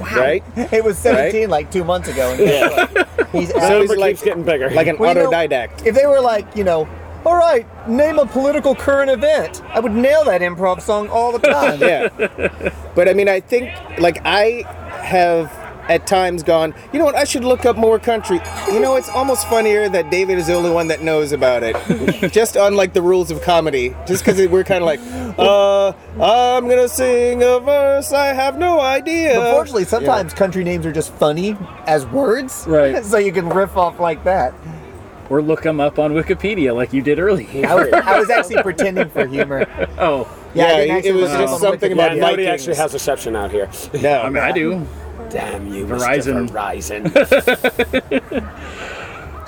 S3: Right?
S4: It was 17 like two months ago. And guess what? he's
S3: So he's like-
S5: keeps getting bigger.
S3: Like an
S4: Well, you know-
S3: autodidact.
S4: if they were like, you know, all right, name a political current event, I would nail that improv song all the time.
S3: yeah. But I mean, I think, like, I have at times gone, you know what, I should look up more country. You know, it's almost funnier that David is the only one that knows about it. just unlike the rules of comedy. Just because we're kind of like, uh, I'm going to sing a verse, I have no idea.
S4: Unfortunately, sometimes country names are just funny as words.
S2: Right.
S4: so you can riff off like that.
S2: Or look them up on Wikipedia like you did earlier.
S4: I was, I was actually pretending for humor.
S2: Oh,
S4: Yeah,
S3: Yeah, it was just something
S4: Wikipedia.
S3: about
S5: yeah, nobody actually has reception out here.
S3: No.
S2: I mean I do.
S5: Damn you,
S2: Verizon.
S5: Mr. Verizon.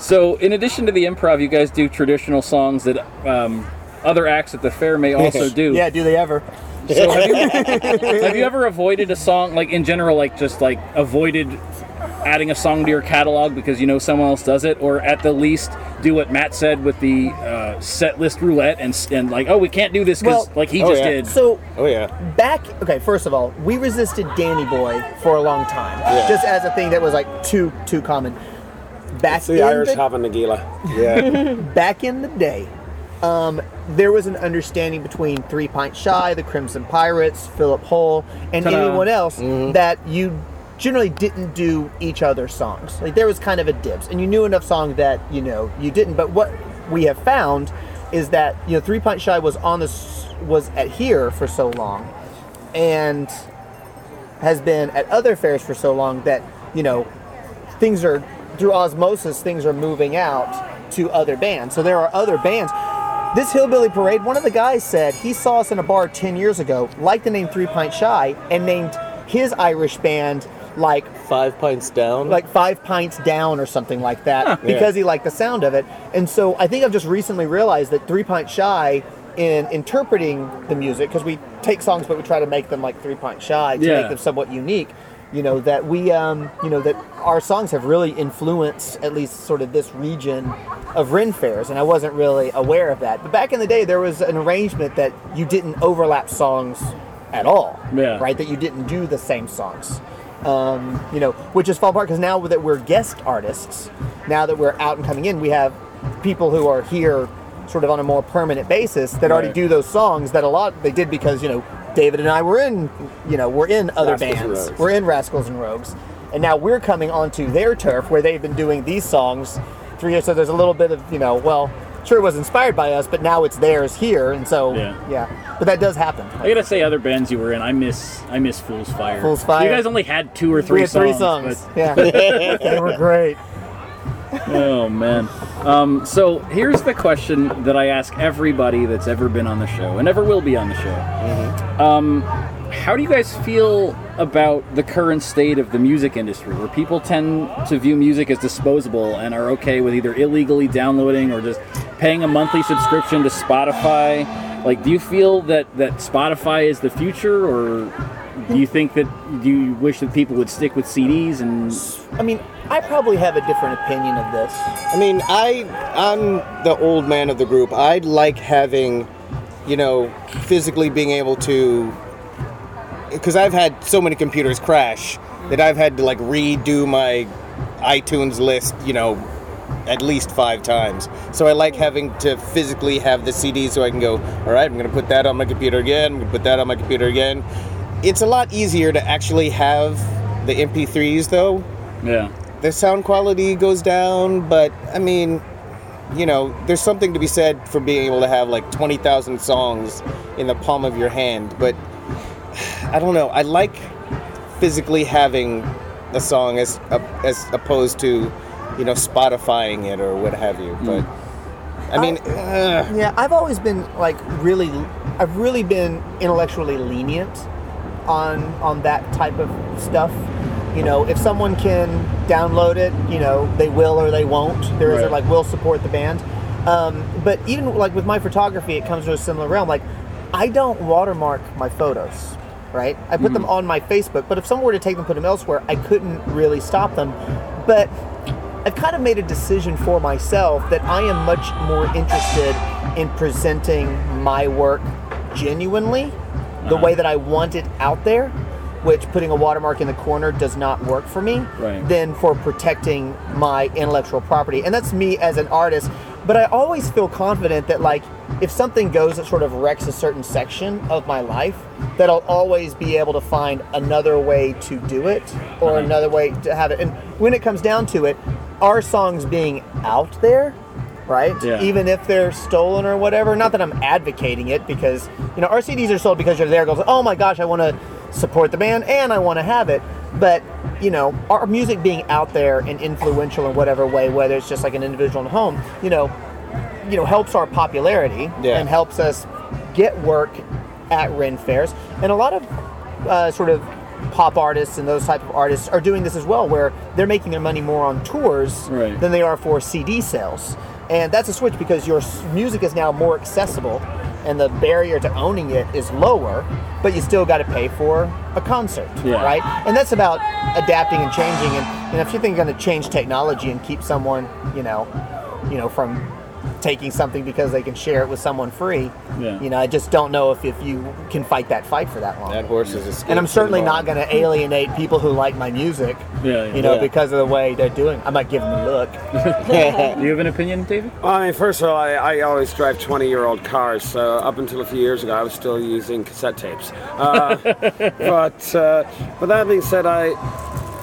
S2: So, in addition to the improv, you guys do traditional songs that um, other acts at the fair may also do.
S4: Yeah, do they ever?
S2: So have you, have you ever avoided a song, like in general, like just like avoided adding a song to your catalog because you know someone else does it, or at the least do what Matt said with the uh, set list roulette and and like, oh, we can't do this because
S4: Well-
S2: like he
S3: Oh,
S2: just
S3: yeah.
S2: did.
S4: So
S3: Oh, yeah.
S4: back okay first of all we resisted danny boy for a long time
S3: Yeah.
S4: just as a thing that was like too too common back
S5: It's the
S4: in
S5: Irish
S4: the,
S5: Hava Nagila.
S3: Yeah.
S4: back in the day um, there was an understanding between three pint shy the crimson pirates philip Hull, and
S2: Ta-da.
S4: anyone else that you generally didn't do each other's songs like there was kind of a dibs and you knew enough song that you know you didn't but what we have found is that you know Three Pint Shy was on this was at here for so long, and has been at other fairs for so long that you know things are through osmosis things are moving out to other bands. So there are other bands. This Hillbilly Parade, one of the guys said he saw us in a bar 10 years ago, liked the name Three Pint Shy, and named his Irish band like
S3: Five pints down.
S4: like five pints down or something like that because he liked the sound of it. And so I think I've just recently realized that Three Pint Shy in interpreting the music because we take songs but we try to make them like Three Pint Shy to
S2: Yeah.
S4: make them somewhat unique. You know that we, um, you know that our songs have really influenced at least sort of this region of Ren fairs, and I wasn't really aware of that. But back in the day, there was an arrangement that you didn't overlap songs at all,
S2: Yeah.
S4: right? That you didn't do the same songs um, you know, which is fall apart because now that we're guest artists, now that we're out and coming in, we have people who are here sort of on a more permanent basis that already do those songs that a lot they did because you know David and I were in you know we're in other
S5: Rascals
S4: bands, we're in Rascals and Rogues, and now we're coming onto their turf where they've been doing these songs for years. So there's a little bit of you know well. Sure, it was inspired by us, but now it's theirs here, and so
S2: Yeah.
S4: yeah. But that does happen.
S2: I gotta say, other bands you were in, I miss I miss Fool's Fire.
S4: Fool's Fire.
S2: You guys only had two or three
S4: we had three
S2: songs.
S4: songs. Yeah, they were great.
S2: oh man. Um, so here's the question that I ask everybody that's ever been on the show and ever will be on the show. Um, how do you guys feel about the current state of the music industry, where people tend to view music as disposable and are okay with either illegally downloading or just paying a monthly subscription to Spotify? Like, do you feel that that Spotify is the future, or do you think that do you wish that people would stick with CDs and
S4: I mean, I probably have a different opinion of this.
S3: I mean, I I'm the old man of the group. I like having, you know, physically being able to, because I've had so many computers crash that I've had to like redo my iTunes list, you know, at least five times. So I like having to physically have the CD so I can go, all right, I'm going to put that on my computer again. I'm going to put that on my computer again. It's a lot easier to actually have the MP3s though
S2: yeah?
S3: the sound quality goes down, but I mean, you know, there's something to be said for being able to have like 20,000 songs in the palm of your hand, but I don't know. I like physically having a song as as opposed to, you know, Spotifying it or what have you. But I mean, uh,
S4: Yeah, I've always been like really, I've really been intellectually lenient on on that type of stuff. You know, if someone can download it, you know, they will or they won't. There is a
S2: Right.
S4: like will support the band. Um, but even like with my photography, it comes to a similar realm. Like, I don't watermark my photos, right? I put them on my Facebook. But if someone were to take them, put them elsewhere, I couldn't really stop them. But I've kind of made a decision for myself that I am much more interested in presenting my work genuinely, the uh-huh. way that I want it out there, which putting a watermark in the corner does not work for me,
S2: Right.
S4: than for protecting my intellectual property. And that's me as an artist. But I always feel confident that, like, if something goes that sort of wrecks a certain section of my life, that I'll always be able to find another way to do it or
S2: Uh-huh.
S4: another way to have it. And when it comes down to it, our songs being out there, right?
S2: Yeah.
S4: Even if they're stolen or whatever. Not that I'm advocating it because, you know, our CDs are sold because you're there, goes, oh my gosh, I want to support the band and I want to have it. But, you know, our music being out there and influential in whatever way, whether it's just like an individual in home, you know, you know, helps our popularity
S3: Yeah.
S4: and helps us get work at Ren fairs. And a lot of uh, sort of pop artists and those type of artists are doing this as well, where they're making their money more on tours
S2: Right.
S4: than they are for CD sales. And that's a switch because your music is now more accessible and the barrier to owning it is lower, but you still got to pay for a concert,
S2: Yeah.
S4: right? And that's about adapting and changing. And, and if you think you're going to change technology and keep someone, you know, you know, from taking something because they can share it with someone free,
S2: Yeah.
S4: you know, I just don't know if, if you can fight that fight for that long.
S3: that horse is escaped
S4: and I'm certainly not going to alienate people who like my music,
S2: Yeah, yeah.
S4: you know,
S3: Yeah.
S4: because of the way they're doing. I might give them a look.
S2: Do you have an opinion, David?
S5: Well, I mean, first of all, I, I always drive 20 year old cars, so up until a few years ago, I was still using cassette tapes. Uh, but, uh, but that being said, I,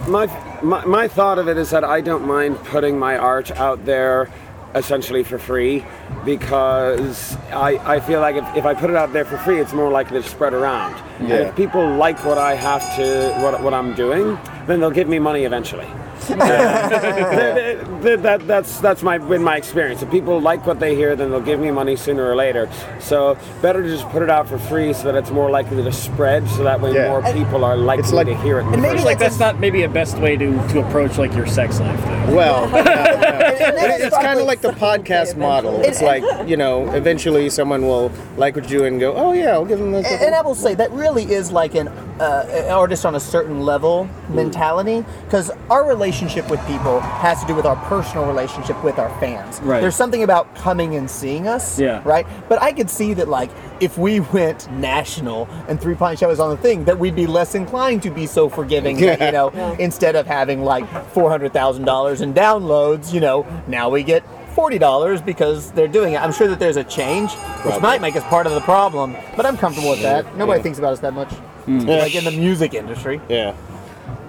S5: my, my, my thought of it is that I don't mind putting my art out there essentially for free because I, I feel like if, if I put it out there for free, it's more likely to spread around. And if people like what I have to, what, what I'm doing, then they'll give me money eventually. that, that- that- that's that's my been my experience. If people like what they hear, then they'll give me money sooner or later. So better to just put it out for free so that it's more likely to spread. So that way
S3: Yeah.
S5: more people are likely
S3: It's like-
S5: to hear it.
S4: and maybe
S2: Like
S4: that's
S2: that's not maybe a best way to, to approach like your sex life. Though.
S3: Well, yeah, yeah.
S4: And that is
S3: it's kind of like the podcast model. It's like you know, eventually someone will like what you do and go, "Oh yeah, I'll give them the."
S4: And, and I will say that really is like an, uh, an artist on a certain level mentality because our relationship with people has to do with our personal relationship with our fans.
S2: Right.
S4: There's something about coming and seeing us.
S2: Yeah.
S4: Right. But I could see that like if we went national and Three Pint Shy was on the thing, that we'd be less inclined to be so forgiving. That, you know, instead of having like four hundred thousand dollars in downloads, you know, now we get. Forty dollars because they're doing it. I'm sure that there's a change, which might make us part of the problem, but I'm comfortable with that. Nobody
S3: Yeah.
S4: thinks about us that much, like in the music industry.
S3: Yeah.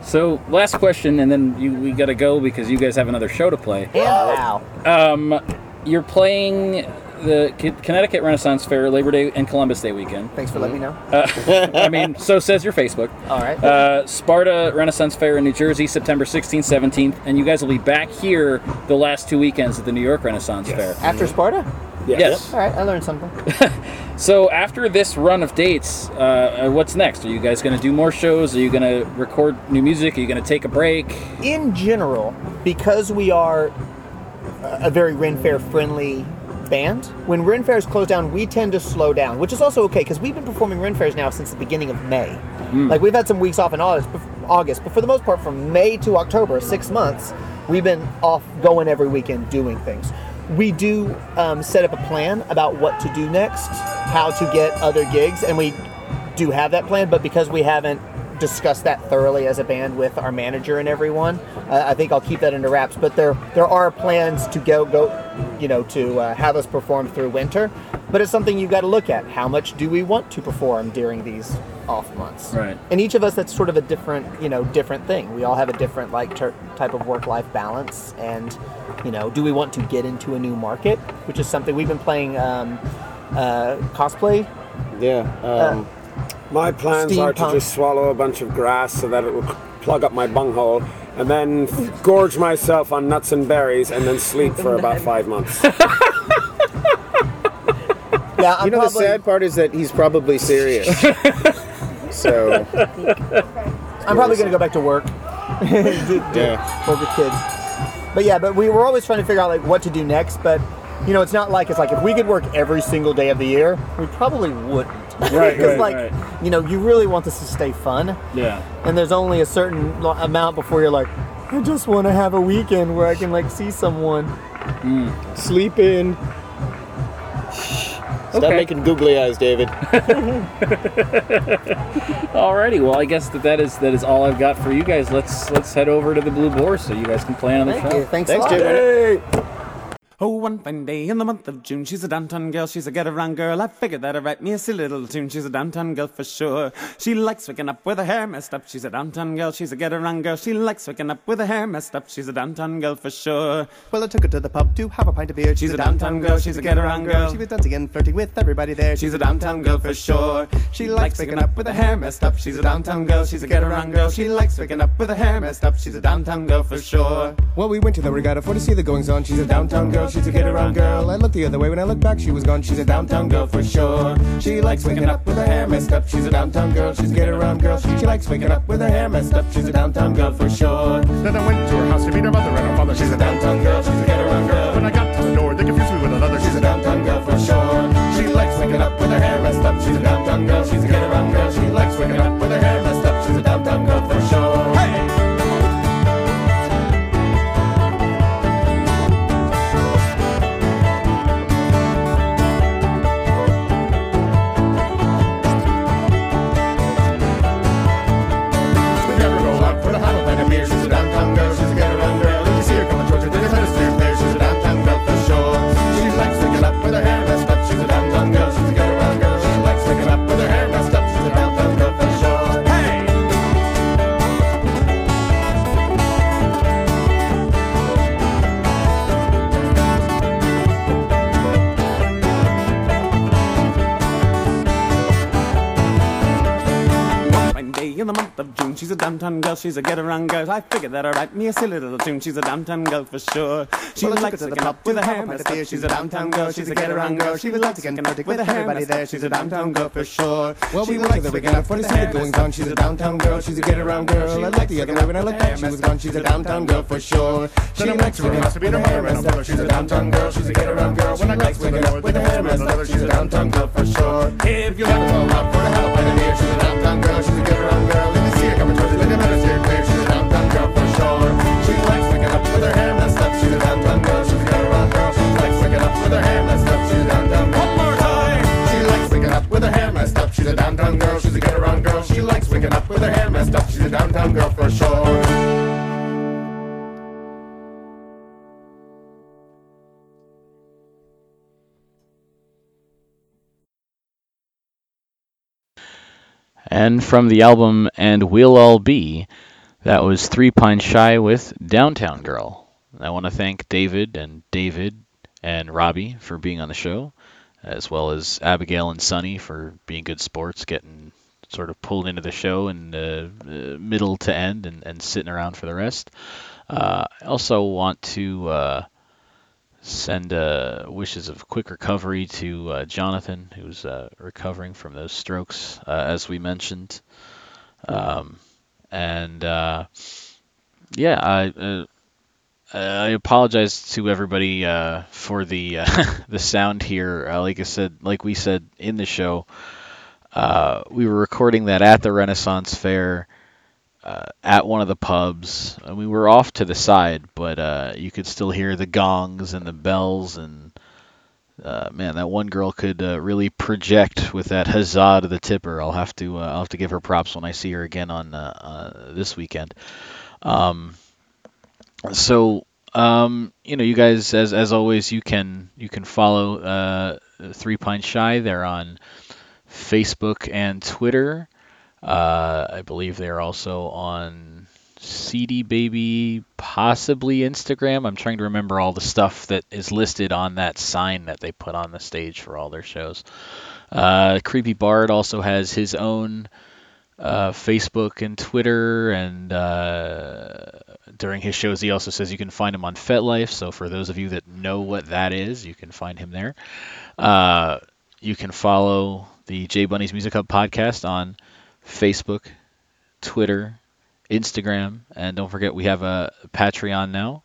S2: So last question, and then you, we got to go because you guys have another show to play.
S4: And now,
S2: Um, you're playing the C- Connecticut Renaissance Fair Labor Day and Columbus Day weekend.
S4: thanks for letting me know.
S2: I mean, so says your Facebook.
S4: All right.
S2: Uh, Sparta Renaissance Fair in New Jersey, September 16th, 17th, and you guys will be back here the last two weekends at the New York Renaissance Fair.
S4: After Sparta.
S2: Yes.
S4: All right, I learned something.
S2: So after this run of dates, uh, uh, what's next? Are you guys going to do more shows? Are you going to record new music? Are you going to take a break?
S4: in general, because we are a very Ren Fair friendly band, when Ren Fairs close down, we tend to slow down, which is also okay because we've been performing Ren Fairs now since the beginning of May. Like we've had some weeks off in August, August, but for the most part, from May to October, six months, we've been off going every weekend doing things. We do um, set up a plan about what to do next, how to get other gigs, and we do have that plan, but because we haven't discussed that thoroughly as a band with our manager and everyone, uh, I think I'll keep that under wraps. But there there are plans to go go, you know, to uh, have us perform through winter. But it's something you've got to look at. How much do we want to perform during these off months?
S2: Right.
S4: And each of us, that's sort of a different, you know, different thing. We all have a different like ter- type of work life balance, and you know, do we want to get into a new market, which is something we've been playing um, uh, cosplay
S3: Yeah. Um,
S5: My plans are to just swallow a bunch of grass so that it will plug up my bunghole, and then gorge myself on nuts and berries, and then sleep for about five months.
S4: Yeah, I'm
S3: you know,
S4: probably,
S3: the sad part is that he's probably serious. so
S4: I'm probably going to go back to work.
S3: Yeah.
S4: Work with kids. But yeah, but we were always trying to figure out like what to do next. But you know, it's not like it's like if we could work every single day of the year, we probably wouldn't.
S2: Right,
S4: Because
S2: right,
S4: like
S2: right.
S4: you know, you really want this to stay fun,
S2: Yeah.
S4: and there's only a certain amount before you're like, I just want to have a weekend where I can like see someone. Mm.
S3: sleep in. Stop
S2: Okay.
S3: making googly eyes, David.
S2: Alririghty. Well, I guess that that is that is all I've got for you guys. Let's let's head over to the Blue Boar so you guys can play on the
S4: Thank
S2: show.
S4: you. Thanks,
S3: Thanks,
S4: a lot.
S3: Jay.
S8: Oh, one fine day in the month of June, she's a downtown girl, she's a get around girl. I figured that I'd write me a silly little tune. She's a downtown girl for sure. She likes waking up with her hair messed up. She's a downtown girl, she's a get around girl. She likes waking up with her hair messed up. She's a downtown girl for sure.
S9: Well, I took her to the pub to have a pint of beer.
S8: She's a downtown girl, she's a get-around girl.
S9: She was dancing and flirting with everybody there.
S8: She's a downtown girl for sure. She likes waking up with her hair messed up. She's a downtown girl, she's a get around girl. She likes waking up with her hair messed up. She's a downtown girl for sure.
S9: Well, we went to the regatta for to see the goings on. She's a downtown girl, she's a get around girl. I looked the other way when I looked back, she was gone. She's a downtown girl for sure. She likes waking up with her hair messed up. She's a downtown girl, she's a get around girl. She likes waking up with her hair messed up. She's a downtown girl for sure.
S10: Then I went to her house to meet her mother and her father.
S8: She's a downtown girl, she's a get around girl.
S10: When I
S8: downtown girl, she's a get around girl. I figured that I'd write me a silly little tune. She's a downtown girl for sure. She
S9: Well, I
S8: likes
S9: to the
S8: waking up with a
S9: have a
S8: hair
S9: pint of
S8: messed up.
S9: beer.
S8: She's a downtown girl, she's a get around girl. She likes to get with a hair
S9: everybody there.
S8: She's a downtown girl for sure.
S9: Well,
S8: She
S9: we to the
S8: likes
S9: up for the goings on. She's a downtown girl, she's a get around girl. I looked the other way when I looked back, she was gone. She's a downtown girl for sure. She
S10: I'm
S9: likes
S10: to her
S9: waking
S10: house
S9: up with
S10: beat
S9: her
S10: her mother, and.
S9: She's a downtown girl, she's a get around girl. She likes waking up with messed up. She's a downtown girl for sure.
S8: If you
S9: Never go out for the hell by the beer. She's a downtown girl, she's a get around girl. Downtown girl sure. She's a get around girl. She likes waking up with her hair messed up. She's a downtown girl. for more
S1: And from the album And We'll All Be, that was Three Pint Shy with Downtown Girl. I want to thank David and David and Robbie for being on the show, as well as Abigail and Sunny for being good sports, getting sort of pulled into the show and uh, uh, middle to end and, and sitting around for the rest. Uh, I also want to uh, send uh, wishes of quick recovery to uh, Jonathan, who's uh, recovering from those strokes, uh, as we mentioned. Um, and uh, yeah, I uh, I apologize to everybody uh, for the uh, the sound here. Uh, like I said, like we said in the show, uh, we were recording that at the Renaissance Fair. Uh, at one of the pubs, and we were off to the side, but uh, you could still hear the gongs and the bells, and uh, man, that one girl could uh, really project with that huzzah to the tipper. I'll have to uh, I'll have to give her props when I see her again on uh, this weekend. Um, so um, you know, you guys, as as always, you can you can follow Three Pint Shy. They're on Facebook and Twitter. Uh, I believe they're also on CD Baby, possibly Instagram. I'm trying to remember all the stuff that is listed on that sign that they put on the stage for all their shows. Uh, Creepy Bard also has his own uh, Facebook and Twitter, and uh, during his shows, he also says you can find him on FetLife. So for those of you that know what that is, you can find him there. Uh, you can follow the J Bunny's Music Hub podcast on Facebook, Twitter, Instagram, and don't forget we have a Patreon now.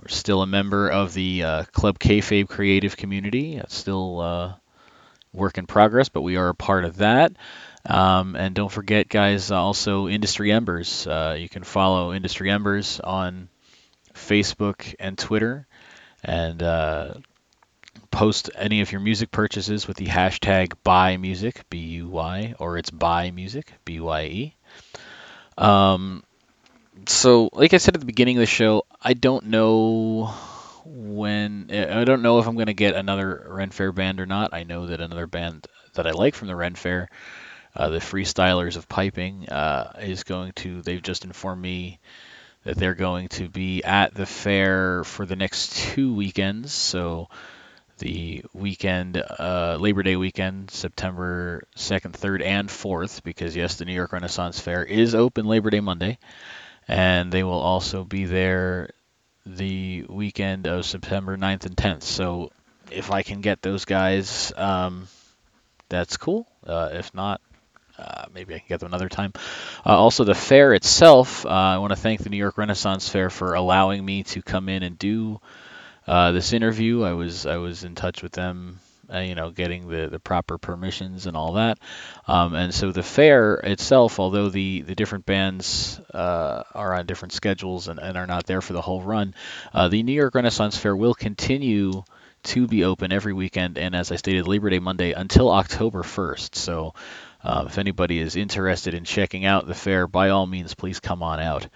S1: We're still a member of the uh, Club Kayfabe creative community. It's still uh, work in progress, but we are a part of that. Um, and don't forget, guys, also Industry Embers. Uh, you can follow Industry Embers on Facebook and Twitter, and uh, post any of your music purchases with the hashtag buy music b u y or it's buy music b y e. Um so like i said at the beginning of the show i don't know when i don't know if i'm going to get another ren fair band or not. I know that another band that i like from the ren fair uh, the freestylers of piping uh, is going to they've just informed me that they're going to be at the fair for the next two weekends. So the weekend, uh, Labor Day weekend, September 2nd, 3rd, and 4th, because yes, the New York Renaissance Fair is open Labor Day Monday, and they will also be there the weekend of September 9th and 10th. So if I can get those guys, um, that's cool. Uh, if not, uh, maybe I can get them another time. Uh, also, the fair itself, uh, I want to thank the New York Renaissance Fair for allowing me to come in and do uh, this interview. I was I was in touch with them, uh, you know, getting the, the proper permissions and all that. Um, and so the fair itself, although the, the different bands uh, are on different schedules and, and are not there for the whole run, uh, the New York Renaissance Fair will continue to be open every weekend and, as I stated, Labor Day Monday until October 1st. So um, if anybody is interested in checking out the fair, by all means, please come on out.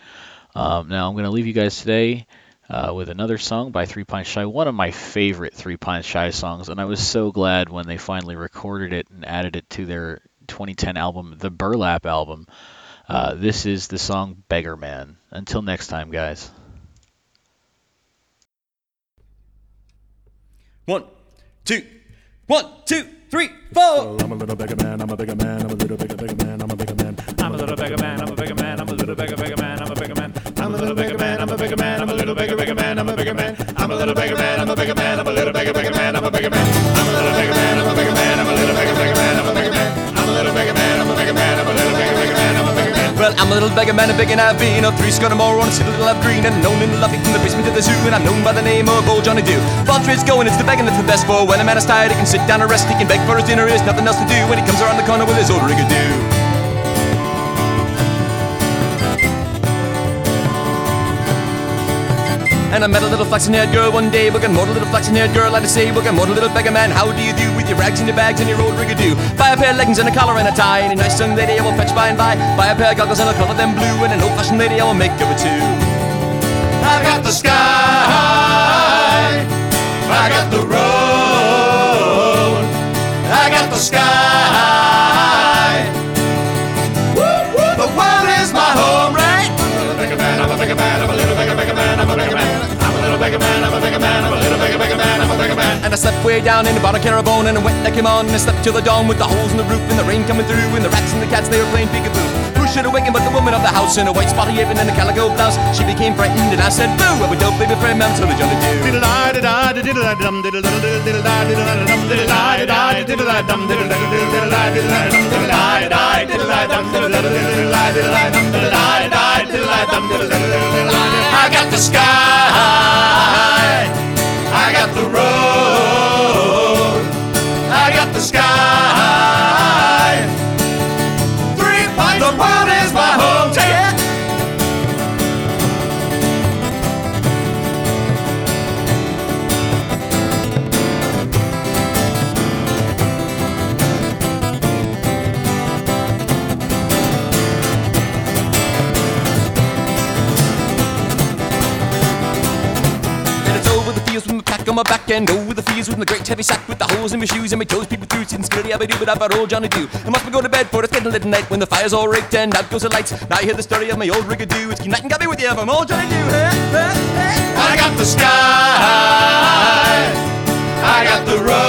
S1: Um, now I'm going to leave you guys today uh, with another song by Three Pint Shy, one of my favorite Three Pint Shy songs, and I was so glad when they finally recorded it and added it to their 2010 album, the Burlap album. Uh, this is the song Beggar Man. Until next time, guys.
S11: One, two, one, two, three, four.
S10: I'm a little bigger man, I'm a bigger man, I'm a little bigger, bigger man, I'm a bigger man.
S8: I'm a little beggar man, I'm a bigger man. I'm a little beggar beggar
S11: I'm a little
S10: bigger
S9: man, I'm a bigger man, I'm a little bigger, bigger man, I'm a
S10: bigger man. I'm
S9: a little
S10: bigger
S9: man, I'm a bigger man, I'm a little bigger, bigger man, I'm a bigger man. I'm a little.
S11: Well, I'm a little beggar man, a big and I've been a three score or more on a city little I've green and known in the lobby from the basement to the zoo and I'm known by the name of old Johnny Dew. Vulture's going, it's the begging that's the best for when a man is tired, he can sit down and rest, he can beg for his dinner, there's nothing else to do when he comes around the corner with his old rigadoo. And I met a little flaxen haired girl one day, looking more a little flaxen haired girl, I'd say, looking more a little beggar man. How do you do with your rags and your bags and your old rigadoo? Buy a pair of leggings and a collar and a tie, and a nice young lady I will fetch by and by. Buy a pair of goggles and I'll color them blue, and an old fashioned lady I will make it too. I got the sky, I got the road, I got the sky. I slept way down in the bottom caravan, and I went like him on, and I slept till the dawn with the holes in the roof, and the rain coming through, and the rats and the cats they were playing peekaboo. Who should awaken but the woman of the house in a white spotty apron and a calico blouse? She became frightened, and I said, Boo! I would dope baby friend, I'm so jolly do. I got the sky, I got the the sky. On my back and over the fields with my great heavy sack with the holes in my shoes and my toes people through sitting skitty abba doo but I've got old Johnny do. I must be going to bed for it's getting late at night when the fire's all raked and out goes the lights. Now I hear the story of my old rigadoo. It's night and got me with you I'm old Johnny do. Hey, hey, hey. I got the sky, I got the road,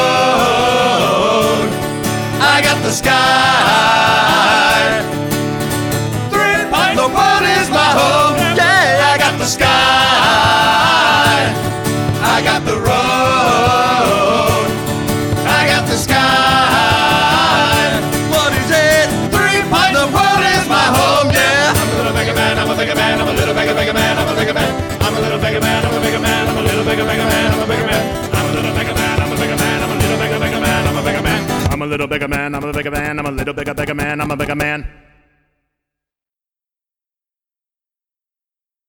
S11: I got the sky.
S10: Man.